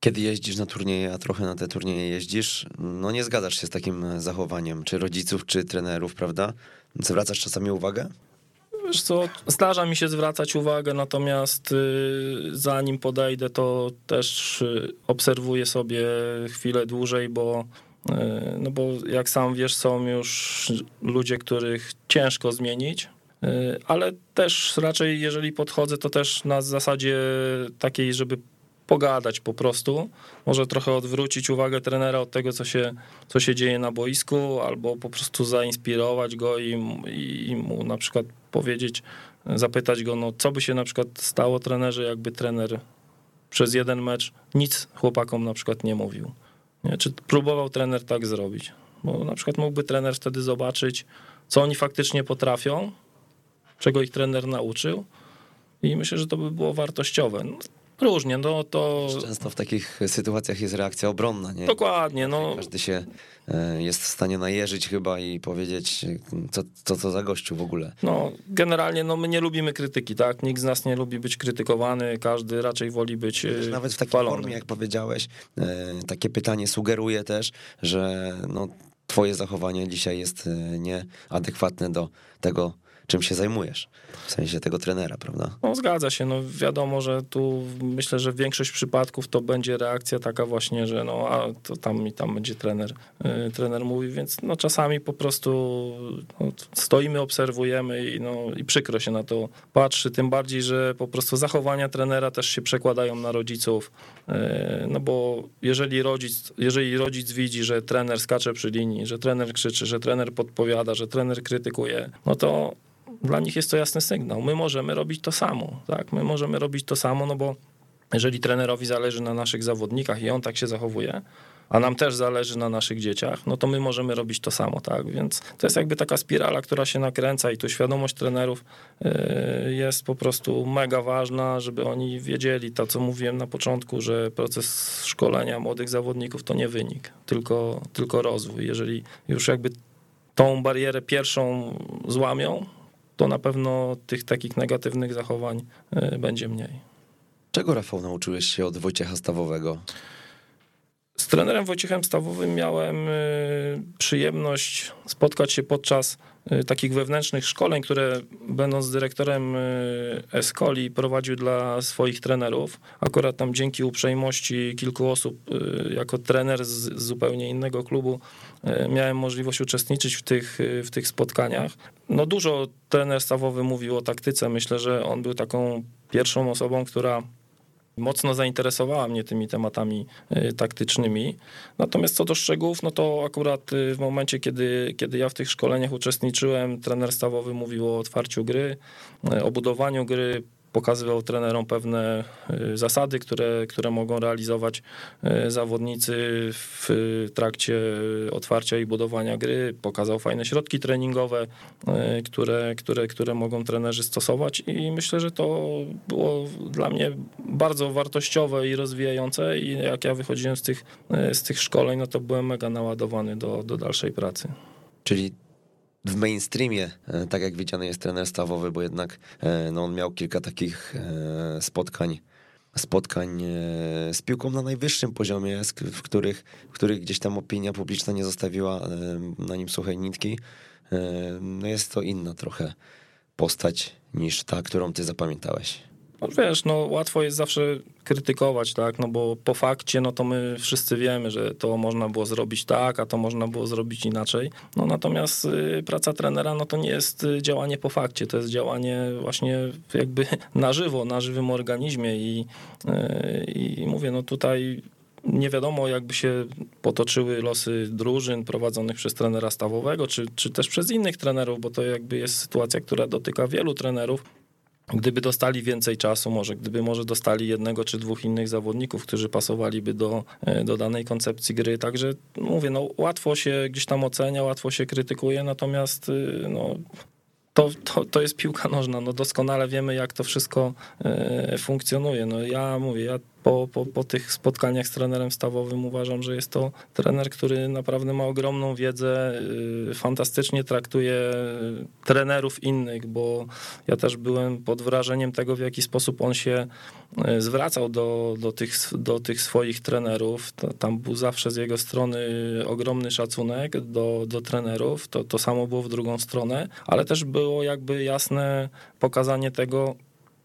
Kiedy jeździsz na turnieje, a trochę na te turnieje jeździsz, no nie zgadzasz się z takim zachowaniem, czy rodziców, czy trenerów, prawda? Zwracasz czasami uwagę? Wiesz co, zdarza mi się zwracać uwagę, natomiast y, zanim podejdę, to też y, obserwuję sobie chwilę dłużej, bo, y, no bo jak sam wiesz, są już ludzie, których ciężko zmienić, ale też raczej jeżeli podchodzę, to też na zasadzie takiej, żeby pogadać po prostu, może trochę odwrócić uwagę trenera od tego, co się, co się dzieje na boisku, albo po prostu zainspirować go i, i, mu na przykład powiedzieć, zapytać go, no co by się na przykład stało trenerze, jakby trener przez jeden mecz nic chłopakom na przykład nie mówił. Nie? Czy próbował trener tak zrobić? Bo na przykład mógłby trener wtedy zobaczyć, co oni faktycznie potrafią, czego ich trener nauczył i myślę, że to by było wartościowe. No, Różnie, no to... Często w takich sytuacjach jest reakcja obronna, nie? Dokładnie, no. Każdy się e, jest w stanie najeżyć chyba i powiedzieć, co, co to za gościu w ogóle. No, generalnie no, my nie lubimy krytyki, tak? Nikt z nas nie lubi być krytykowany, każdy raczej woli być Wiesz, Nawet w takiej chwalony. formie, jak powiedziałeś, e, takie pytanie sugeruje też, że no, twoje zachowanie dzisiaj jest e, nieadekwatne do tego, czym się zajmujesz. W sensie tego trenera, prawda? No zgadza się, no wiadomo, że tu myślę, że większość przypadków to będzie reakcja taka właśnie, że no a to tam i tam będzie trener, yy, trener mówi, więc no czasami po prostu no, stoimy, obserwujemy i, no, i przykro się na to patrzy, tym bardziej, że po prostu zachowania trenera też się przekładają na rodziców, yy, no bo jeżeli rodzic, jeżeli rodzic widzi, że trener skacze przy linii, że trener krzyczy, że trener podpowiada, że trener krytykuje, no to dla nich jest to jasny sygnał. My możemy robić to samo, tak? My możemy robić to samo, no bo jeżeli trenerowi zależy na naszych zawodnikach i on tak się zachowuje, a nam też zależy na naszych dzieciach, no to my możemy robić to samo, tak? Więc to jest jakby taka spirala, która się nakręca i tu świadomość trenerów y, jest po prostu mega ważna, żeby oni wiedzieli to, co mówiłem na początku, że proces szkolenia młodych zawodników to nie wynik, tylko, tylko rozwój. Jeżeli już jakby tą barierę pierwszą złamią, to na pewno tych takich negatywnych zachowań e, będzie mniej. Czego, Rafał, nauczyłeś się od Wojciecha Stawowego? Z trenerem Wojciechem Stawowym miałem e, przyjemność spotkać się podczas takich wewnętrznych szkoleń, które będąc dyrektorem Escoli prowadził dla swoich trenerów. Akurat tam dzięki uprzejmości kilku osób, jako trener z zupełnie innego klubu, miałem możliwość uczestniczyć w tych, w tych spotkaniach. No dużo trener stawowy mówił o taktyce. Myślę, że on był taką pierwszą osobą, która mocno zainteresowała mnie tymi tematami y, taktycznymi. Natomiast co do szczegółów, no to akurat y, w momencie, kiedy, kiedy ja w tych szkoleniach uczestniczyłem, trener stawowy mówił o otwarciu gry, y, o budowaniu gry, pokazywał trenerom pewne y, zasady, które, które mogą realizować y, zawodnicy w trakcie otwarcia i budowania gry. Pokazał fajne środki treningowe, y, które, które, które mogą trenerzy stosować i myślę, że to było dla mnie bardzo wartościowe i rozwijające i jak ja wychodziłem z tych, z tych szkoleń, no to byłem mega naładowany do, do dalszej pracy. Czyli w mainstreamie, e, tak jak widziany jest trener stawowy, bo jednak e, no, on miał kilka takich e, spotkań spotkań z piłką na najwyższym poziomie, w których, w których gdzieś tam opinia publiczna nie zostawiła na nim suchej nitki. No jest to inna trochę postać niż ta, którą ty zapamiętałeś. No wiesz, no łatwo jest zawsze krytykować, tak, no bo po fakcie, no to my wszyscy wiemy, że to można było zrobić tak, a to można było zrobić inaczej. No natomiast y, praca trenera, no to nie jest y, działanie po fakcie, to jest działanie właśnie jakby <laughs> na żywo, na żywym organizmie i, y, i mówię, no tutaj nie wiadomo, jakby się potoczyły losy drużyn prowadzonych przez trenera stawowego, czy, czy też przez innych trenerów, bo to jakby jest sytuacja, która dotyka wielu trenerów. Gdyby dostali więcej czasu, może gdyby może dostali jednego czy dwóch innych zawodników, którzy pasowaliby do, e, do danej koncepcji gry. Także mówię, no łatwo się gdzieś tam ocenia, łatwo się krytykuje, natomiast y, no, to, to, to jest piłka nożna. No doskonale wiemy, jak to wszystko e, funkcjonuje. No ja mówię, ja po, po, po tych spotkaniach z trenerem stawowym uważam, że jest to trener, który naprawdę ma ogromną wiedzę, y, fantastycznie traktuje trenerów innych, bo ja też byłem pod wrażeniem tego, w jaki sposób on się y, zwracał do, do, tych, do tych swoich trenerów. Tam był zawsze z jego strony ogromny szacunek do, do trenerów, to, to samo było w drugą stronę, ale też było jakby jasne pokazanie tego,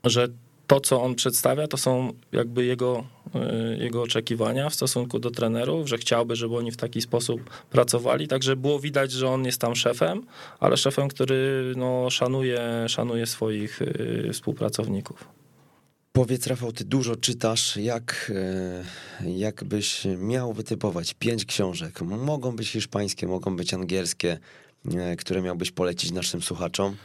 że to, co on przedstawia, to są jakby jego, e, jego oczekiwania w stosunku do trenerów, że chciałby, żeby oni w taki sposób pracowali. Także było widać, że on jest tam szefem, ale szefem, który no, szanuje, szanuje swoich e, współpracowników. Powiedz, Rafał, ty dużo czytasz. Jak, e, jak byś miał wytypować pięć książek? Mogą być hiszpańskie, mogą być angielskie, które miałbyś polecić naszym słuchaczom?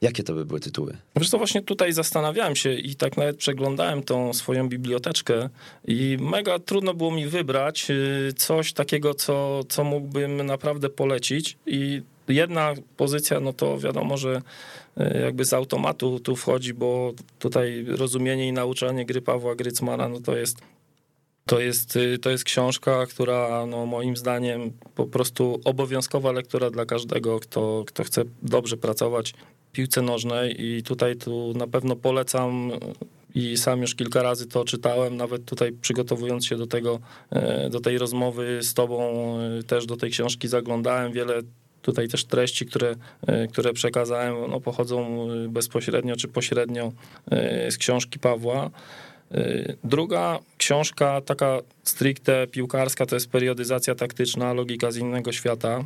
Jakie to by były tytuły? Wiesz właśnie tutaj zastanawiałem się i tak nawet przeglądałem tą swoją biblioteczkę i mega trudno było mi wybrać y, coś takiego, co, co mógłbym naprawdę polecić i jedna pozycja, no to wiadomo, że y, jakby z automatu tu wchodzi, bo tutaj rozumienie i nauczanie gry Pawła Grycmana, no to jest to jest, y, to jest książka, która no, moim zdaniem po prostu obowiązkowa lektura dla każdego, kto, kto chce dobrze pracować piłce nożnej i tutaj tu na pewno polecam i sam już kilka razy to czytałem, nawet tutaj przygotowując się do tego, e, do tej rozmowy z tobą, e, też do tej książki zaglądałem, wiele tutaj też treści, które, e, które przekazałem, no, pochodzą bezpośrednio czy pośrednio z książki Pawła. Druga książka, taka stricte piłkarska, to jest periodyzacja taktyczna, logika z innego świata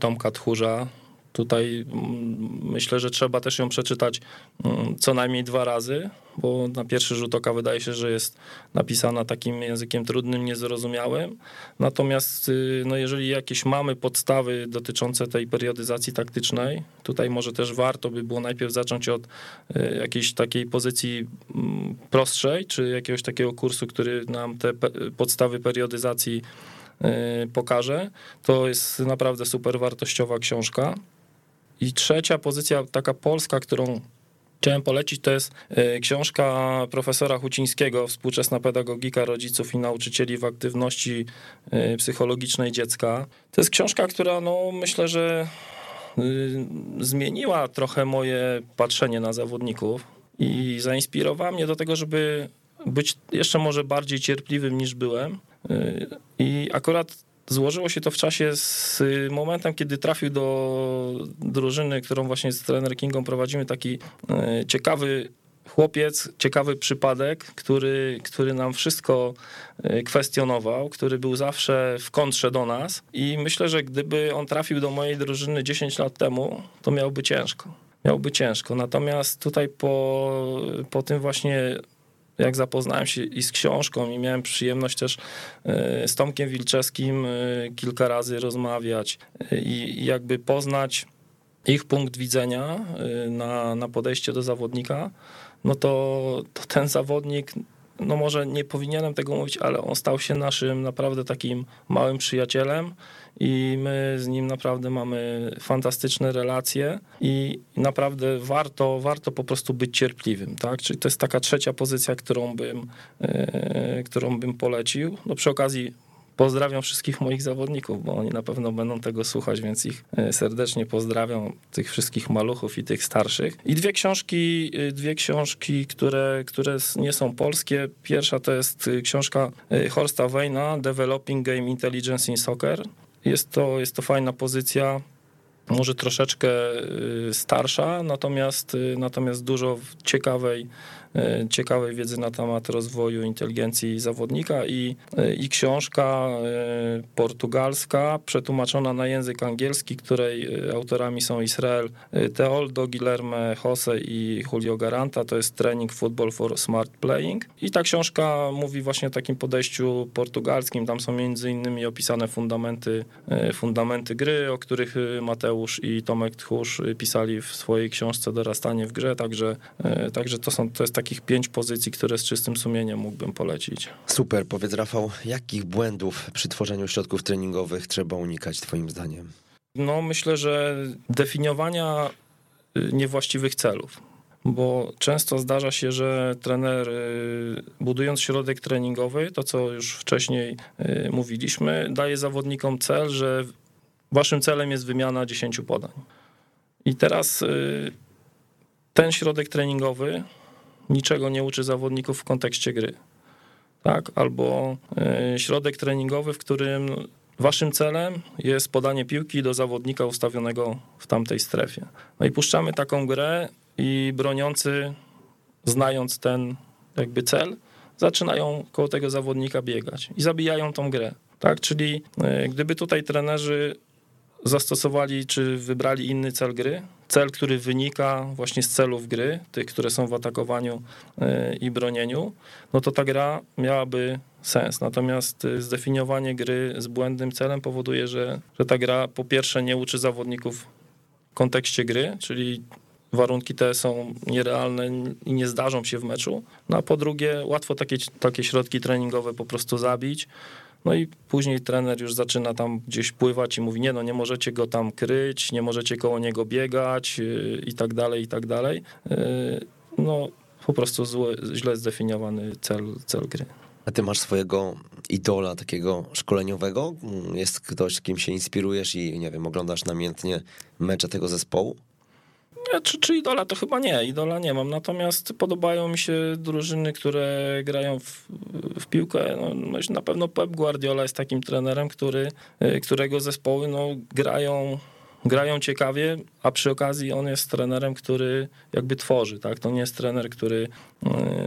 Tomka Tchórza. Tutaj mm, myślę, że trzeba też ją przeczytać mm, co najmniej dwa razy, bo na pierwszy rzut oka wydaje się, że jest napisana takim językiem trudnym, niezrozumiałym. Natomiast y, no jeżeli jakieś mamy podstawy dotyczące tej periodyzacji taktycznej, tutaj może też warto by było najpierw zacząć od y, jakiejś takiej pozycji mm, prostszej, czy jakiegoś takiego kursu, który nam te podstawy periodyzacji y, pokaże. To jest naprawdę super wartościowa książka. I trzecia pozycja, taka polska, którą chciałem polecić, to jest e, książka profesora Hucińskiego, Współczesna pedagogika rodziców i nauczycieli w aktywności e, psychologicznej dziecka. To jest książka, która no, myślę, że e, zmieniła trochę moje patrzenie na zawodników i zainspirowała mnie do tego, żeby być jeszcze może bardziej cierpliwym niż byłem. I akurat złożyło się to w czasie z momentem, kiedy trafił do drużyny, którą właśnie z trener Kingą prowadzimy, taki e, ciekawy chłopiec, ciekawy przypadek, który, który nam wszystko e, kwestionował, który był zawsze w kontrze do nas i myślę, że gdyby on trafił do mojej drużyny 10 lat temu, to miałby ciężko. Miałby ciężko. Natomiast tutaj po, po tym właśnie jak zapoznałem się i z książką i miałem przyjemność też e, z Tomkiem Wilczewskim e, kilka razy rozmawiać e, i jakby poznać ich punkt widzenia na, na podejście do zawodnika, no to, to ten zawodnik no może nie powinienem tego mówić, ale on stał się naszym naprawdę takim małym przyjacielem i my z nim naprawdę mamy fantastyczne relacje i naprawdę warto, warto po prostu być cierpliwym, tak? Czyli to jest taka trzecia pozycja, którą bym, yy, którą bym polecił. No przy okazji pozdrawiam wszystkich moich zawodników, bo oni na pewno będą tego słuchać, więc ich e, serdecznie pozdrawiam, tych wszystkich maluchów i tych starszych. I dwie książki, e, dwie książki, które, które nie są polskie. Pierwsza to jest e, książka Horsta Wayna, Developing Game Intelligence in Soccer. Jest to, jest to fajna pozycja, może troszeczkę starsza, natomiast, natomiast dużo ciekawej ciekawej wiedzy na temat rozwoju inteligencji zawodnika i, e, i książka e, portugalska przetłumaczona na język angielski, której autorami są Israel Teoldo, Guilherme Jose i Julio Garanta, to jest Training Football for Smart Playing. I ta książka mówi właśnie o takim podejściu portugalskim, tam są między innymi opisane fundamenty, fundamenty gry, o których Mateusz i Tomek Tchórz pisali w swojej książce Dorastanie w grze, także, także to, są, to jest takich pięć pozycji, które z czystym sumieniem mógłbym polecić. Super, powiedz Rafał, jakich błędów przy tworzeniu środków treningowych trzeba unikać twoim zdaniem? No myślę, że definiowania y, niewłaściwych celów bo często zdarza się, że trener y, budując środek treningowy, to co już wcześniej y, mówiliśmy, daje zawodnikom cel, że waszym celem jest wymiana 10 podań. I teraz ten środek treningowy niczego nie uczy zawodników w kontekście gry. Tak? Albo e, środek treningowy, w którym waszym celem jest podanie piłki do zawodnika ustawionego w tamtej strefie. No i puszczamy taką grę i broniący, znając ten jakby cel, zaczynają koło tego zawodnika biegać i zabijają tą grę. Tak, czyli e, gdyby tutaj trenerzy zastosowali czy wybrali inny cel gry, cel, który wynika właśnie z celów gry, tych, które są w atakowaniu e, i bronieniu, no to ta gra miałaby sens. Natomiast e, zdefiniowanie gry z błędnym celem powoduje, że, że ta gra po pierwsze nie uczy zawodników w kontekście gry, czyli warunki te są nierealne i nie zdarzą się w meczu, no a po drugie łatwo takie, takie środki treningowe po prostu zabić, no i później trener już zaczyna tam gdzieś pływać i mówi, nie no, nie możecie go tam kryć, nie możecie koło niego biegać yy, i tak dalej, i tak dalej. Yy, no po prostu złe, źle zdefiniowany cel, cel gry. A ty masz swojego idola takiego szkoleniowego? Jest ktoś, kim się inspirujesz i nie wiem, oglądasz namiętnie mecze tego zespołu? Czy, czy idola to chyba nie, idola nie mam. Natomiast podobają mi się drużyny, które grają w, w piłkę. No, na pewno Pep Guardiola jest takim trenerem, który, y, którego zespoły no, grają grają ciekawie, a przy okazji on jest trenerem, który jakby tworzy, tak? To nie jest trener, który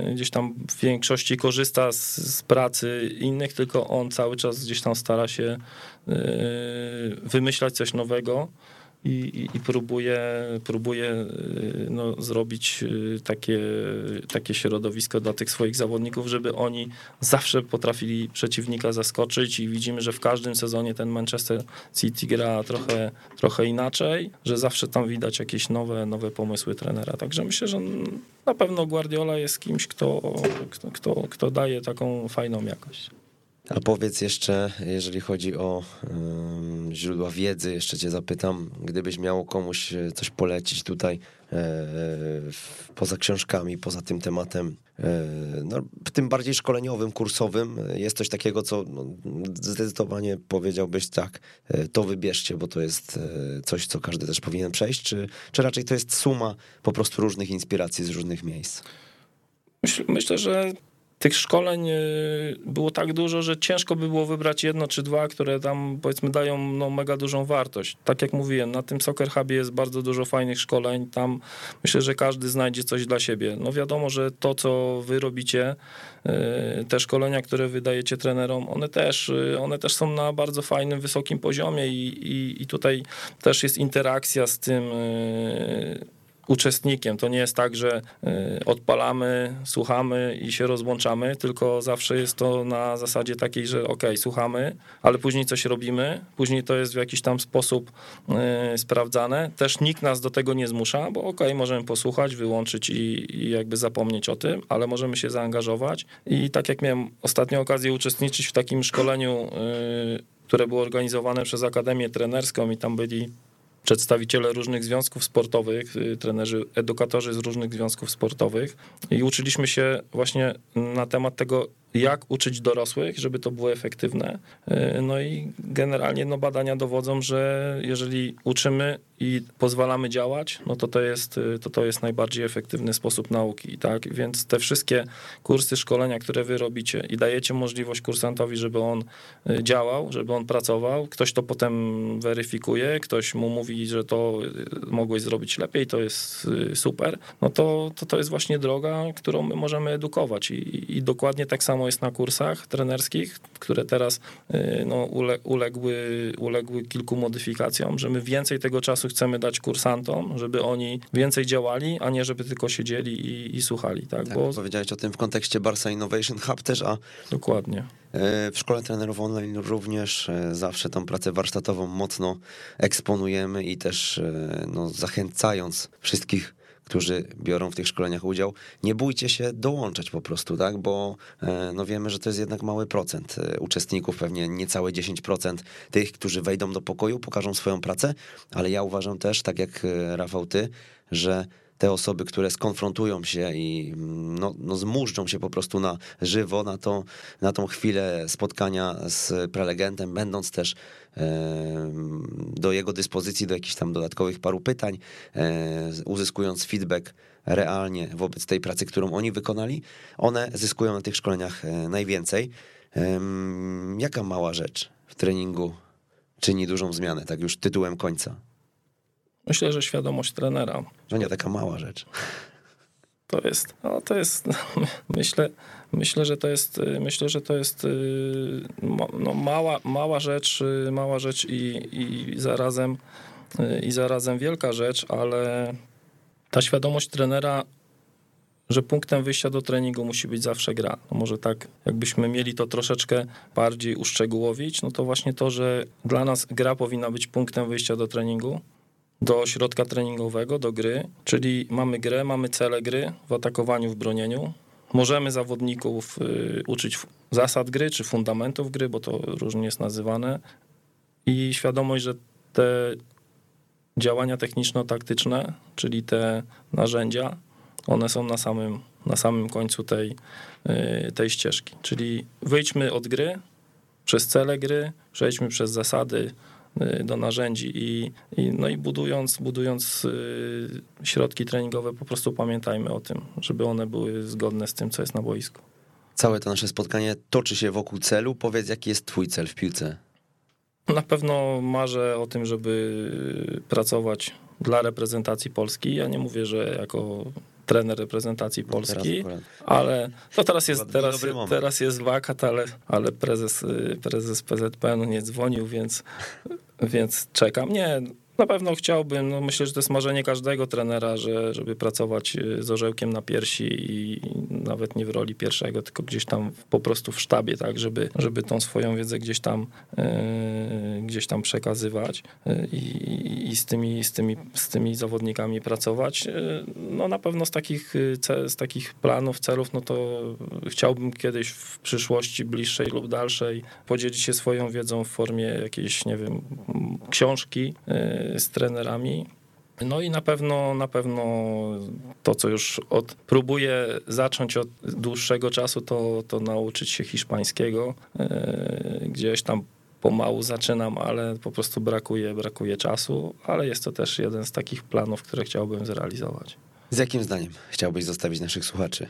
y, gdzieś tam w większości korzysta z, z pracy innych, tylko on cały czas gdzieś tam stara się y, wymyślać coś nowego i, i, próbuje, próbuje y, no, zrobić y, takie, takie środowisko dla tych swoich zawodników, żeby oni zawsze potrafili przeciwnika zaskoczyć i widzimy, że w każdym sezonie ten Manchester City gra trochę, trochę inaczej, że zawsze tam widać jakieś nowe, nowe pomysły trenera. Także myślę, że na pewno Guardiola jest kimś, kto, kto, kto, kto daje taką fajną jakość. A powiedz jeszcze, jeżeli chodzi o um, źródła wiedzy, jeszcze cię zapytam, gdybyś miał komuś e, coś polecić tutaj e, poza książkami, poza tym tematem, no, tym bardziej szkoleniowym, kursowym, jest coś takiego, co no, zdecydowanie powiedziałbyś tak, to wybierzcie, bo to jest coś, co każdy też powinien przejść, czy, czy raczej to jest suma po prostu różnych inspiracji z różnych miejsc? Myśl, myślę, że tych szkoleń y, było tak dużo, że ciężko by było wybrać jedno czy dwa, które tam powiedzmy dają no, mega dużą wartość. Tak jak mówiłem, na tym Soccer Hubie jest bardzo dużo fajnych szkoleń, tam myślę, że każdy znajdzie coś dla siebie. No wiadomo, że to, co wy robicie, y, te szkolenia, które wydajecie trenerom, one też, y, one też są na bardzo fajnym, wysokim poziomie i, i, i tutaj też jest interakcja z tym uczestnikiem. To nie jest tak, że y, odpalamy, słuchamy i się rozłączamy, tylko zawsze jest to na zasadzie takiej, że ok, słuchamy, ale później coś robimy, później to jest w jakiś tam sposób y, sprawdzane. Też nikt nas do tego nie zmusza, bo ok, możemy posłuchać, wyłączyć i, i jakby zapomnieć o tym, ale możemy się zaangażować. I tak jak miałem ostatnio okazję uczestniczyć w takim szkoleniu, y, które było organizowane przez Akademię Trenerską i tam byli przedstawiciele różnych związków sportowych, y, trenerzy, edukatorzy z różnych związków sportowych i uczyliśmy się właśnie na temat tego, jak uczyć dorosłych, żeby to było efektywne. Y, No i generalnie no, badania dowodzą, że jeżeli uczymy i pozwalamy działać, no to to jest, y, to to jest najbardziej efektywny sposób nauki, tak? Więc te wszystkie kursy, szkolenia, które wy robicie i dajecie możliwość kursantowi, żeby on y, działał, żeby on pracował, ktoś to potem weryfikuje, ktoś mu mówi, że to mogłeś zrobić lepiej, to jest super, no to to, to jest właśnie droga, którą my możemy edukować i, i dokładnie tak samo jest na kursach trenerskich, które teraz y, no, ule, uległy, uległy kilku modyfikacjom, że my więcej tego czasu chcemy dać kursantom, żeby oni więcej działali, a nie żeby tylko siedzieli i, i słuchali, tak? Tak, Bo powiedziałeś o tym w kontekście Barca Innovation Hub też, a dokładnie. e, w szkole trenerów online również e, zawsze tą pracę warsztatową mocno eksponujemy i też e, no, zachęcając wszystkich, którzy biorą w tych szkoleniach udział, nie bójcie się dołączać po prostu, tak, bo e, no wiemy, że to jest jednak mały procent e, uczestników, pewnie niecałe 10% tych, którzy wejdą do pokoju, pokażą swoją pracę, ale ja uważam też, tak jak e, Rafał ty, że te osoby, które skonfrontują się i mm, no, no zmużdżą się po prostu na żywo, na, to, na tą chwilę spotkania z prelegentem, będąc też do jego dyspozycji do jakichś tam dodatkowych paru pytań, e, uzyskując feedback realnie wobec tej pracy, którą oni wykonali, one zyskują na tych szkoleniach e, najwięcej. Jaka mała rzecz w treningu czyni dużą zmianę, tak już tytułem końca? Myślę, że świadomość trenera Że nie taka mała rzecz. To jest, no to jest, <laughs> myślę, myślę, że to jest, myślę, że to jest y, no, mała, mała rzecz, y, mała rzecz i, i zarazem, y, i zarazem wielka rzecz, ale ta świadomość trenera, że punktem wyjścia do treningu musi być zawsze gra. No może tak, jakbyśmy mieli to troszeczkę bardziej uszczegółowić, no to właśnie to, że dla nas gra powinna być punktem wyjścia do treningu, do ośrodka treningowego, do gry, czyli mamy grę, mamy cele gry w atakowaniu, w bronieniu. Możemy zawodników y, uczyć zasad gry czy fundamentów gry, bo to różnie jest nazywane. I świadomość, że te działania techniczno-taktyczne, czyli te narzędzia, one są na samym, na samym końcu tej, y, tej ścieżki. Czyli wyjdźmy od gry, przez cele gry, przejdźmy przez zasady do narzędzi i, i, no i budując, budując y, środki treningowe, po prostu pamiętajmy o tym, żeby one były zgodne z tym, co jest na boisku. Całe to nasze spotkanie toczy się wokół celu. Powiedz, jaki jest twój cel w piłce? Na pewno marzę o tym, żeby pracować dla reprezentacji Polski. Ja nie mówię, że jako trener reprezentacji Polski, ale to teraz jest, teraz, teraz jest wakat, ale, ale prezes, y, prezes PZPN nie dzwonił, więc, więc czekam. Nie, na pewno chciałbym, no myślę, że to jest marzenie każdego trenera, że, żeby pracować y, z orzełkiem na piersi i nawet nie w roli pierwszego, tylko gdzieś tam po prostu w sztabie, tak, żeby, żeby tą swoją wiedzę gdzieś tam, y, gdzieś tam przekazywać y, i, i z, tymi, z, tymi, z tymi zawodnikami pracować. Y, No na pewno z takich, z takich planów, celów, no to chciałbym kiedyś w przyszłości bliższej lub dalszej podzielić się swoją wiedzą w formie jakiejś, nie wiem, książki y, z trenerami. No i na pewno, na pewno to, co już od, próbuję zacząć od dłuższego czasu, to, to nauczyć się hiszpańskiego. Y, Gdzieś tam pomału zaczynam, ale po prostu brakuje, brakuje czasu, ale jest to też jeden z takich planów, które chciałbym zrealizować. Z jakim zdaniem chciałbyś zostawić naszych słuchaczy?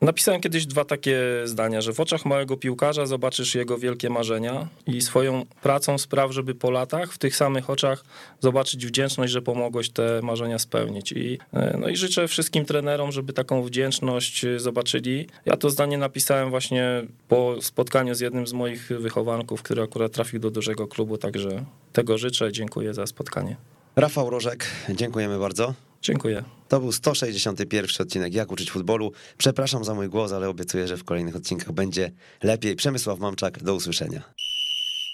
Napisałem kiedyś dwa takie zdania, że w oczach małego piłkarza zobaczysz jego wielkie marzenia i swoją pracą spraw, żeby po latach w tych samych oczach zobaczyć wdzięczność, że pomogłeś te marzenia spełnić. I, e, no i życzę wszystkim trenerom, żeby taką wdzięczność e, zobaczyli. Ja to zdanie napisałem właśnie po spotkaniu z jednym z moich wychowanków, który akurat trafił do dużego klubu, także tego życzę. Dziękuję za spotkanie. Rafał Rożek, dziękujemy bardzo. Dziękuję. To był 161 odcinek Jak uczyć futbolu. Przepraszam za mój głos, ale obiecuję, że w kolejnych odcinkach będzie lepiej. Przemysław Mamczak, do usłyszenia.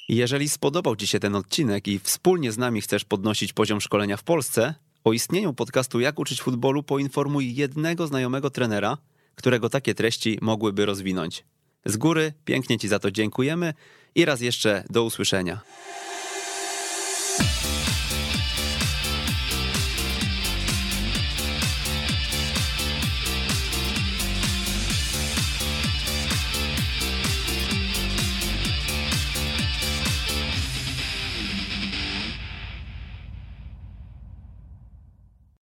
Jeżeli spodobał Ci się ten odcinek i wspólnie z nami chcesz podnosić poziom szkolenia w Polsce, o istnieniu podcastu Jak uczyć futbolu poinformuj jednego znajomego trenera, którego takie treści mogłyby rozwinąć. Z góry pięknie Ci za to dziękujemy i raz jeszcze do usłyszenia.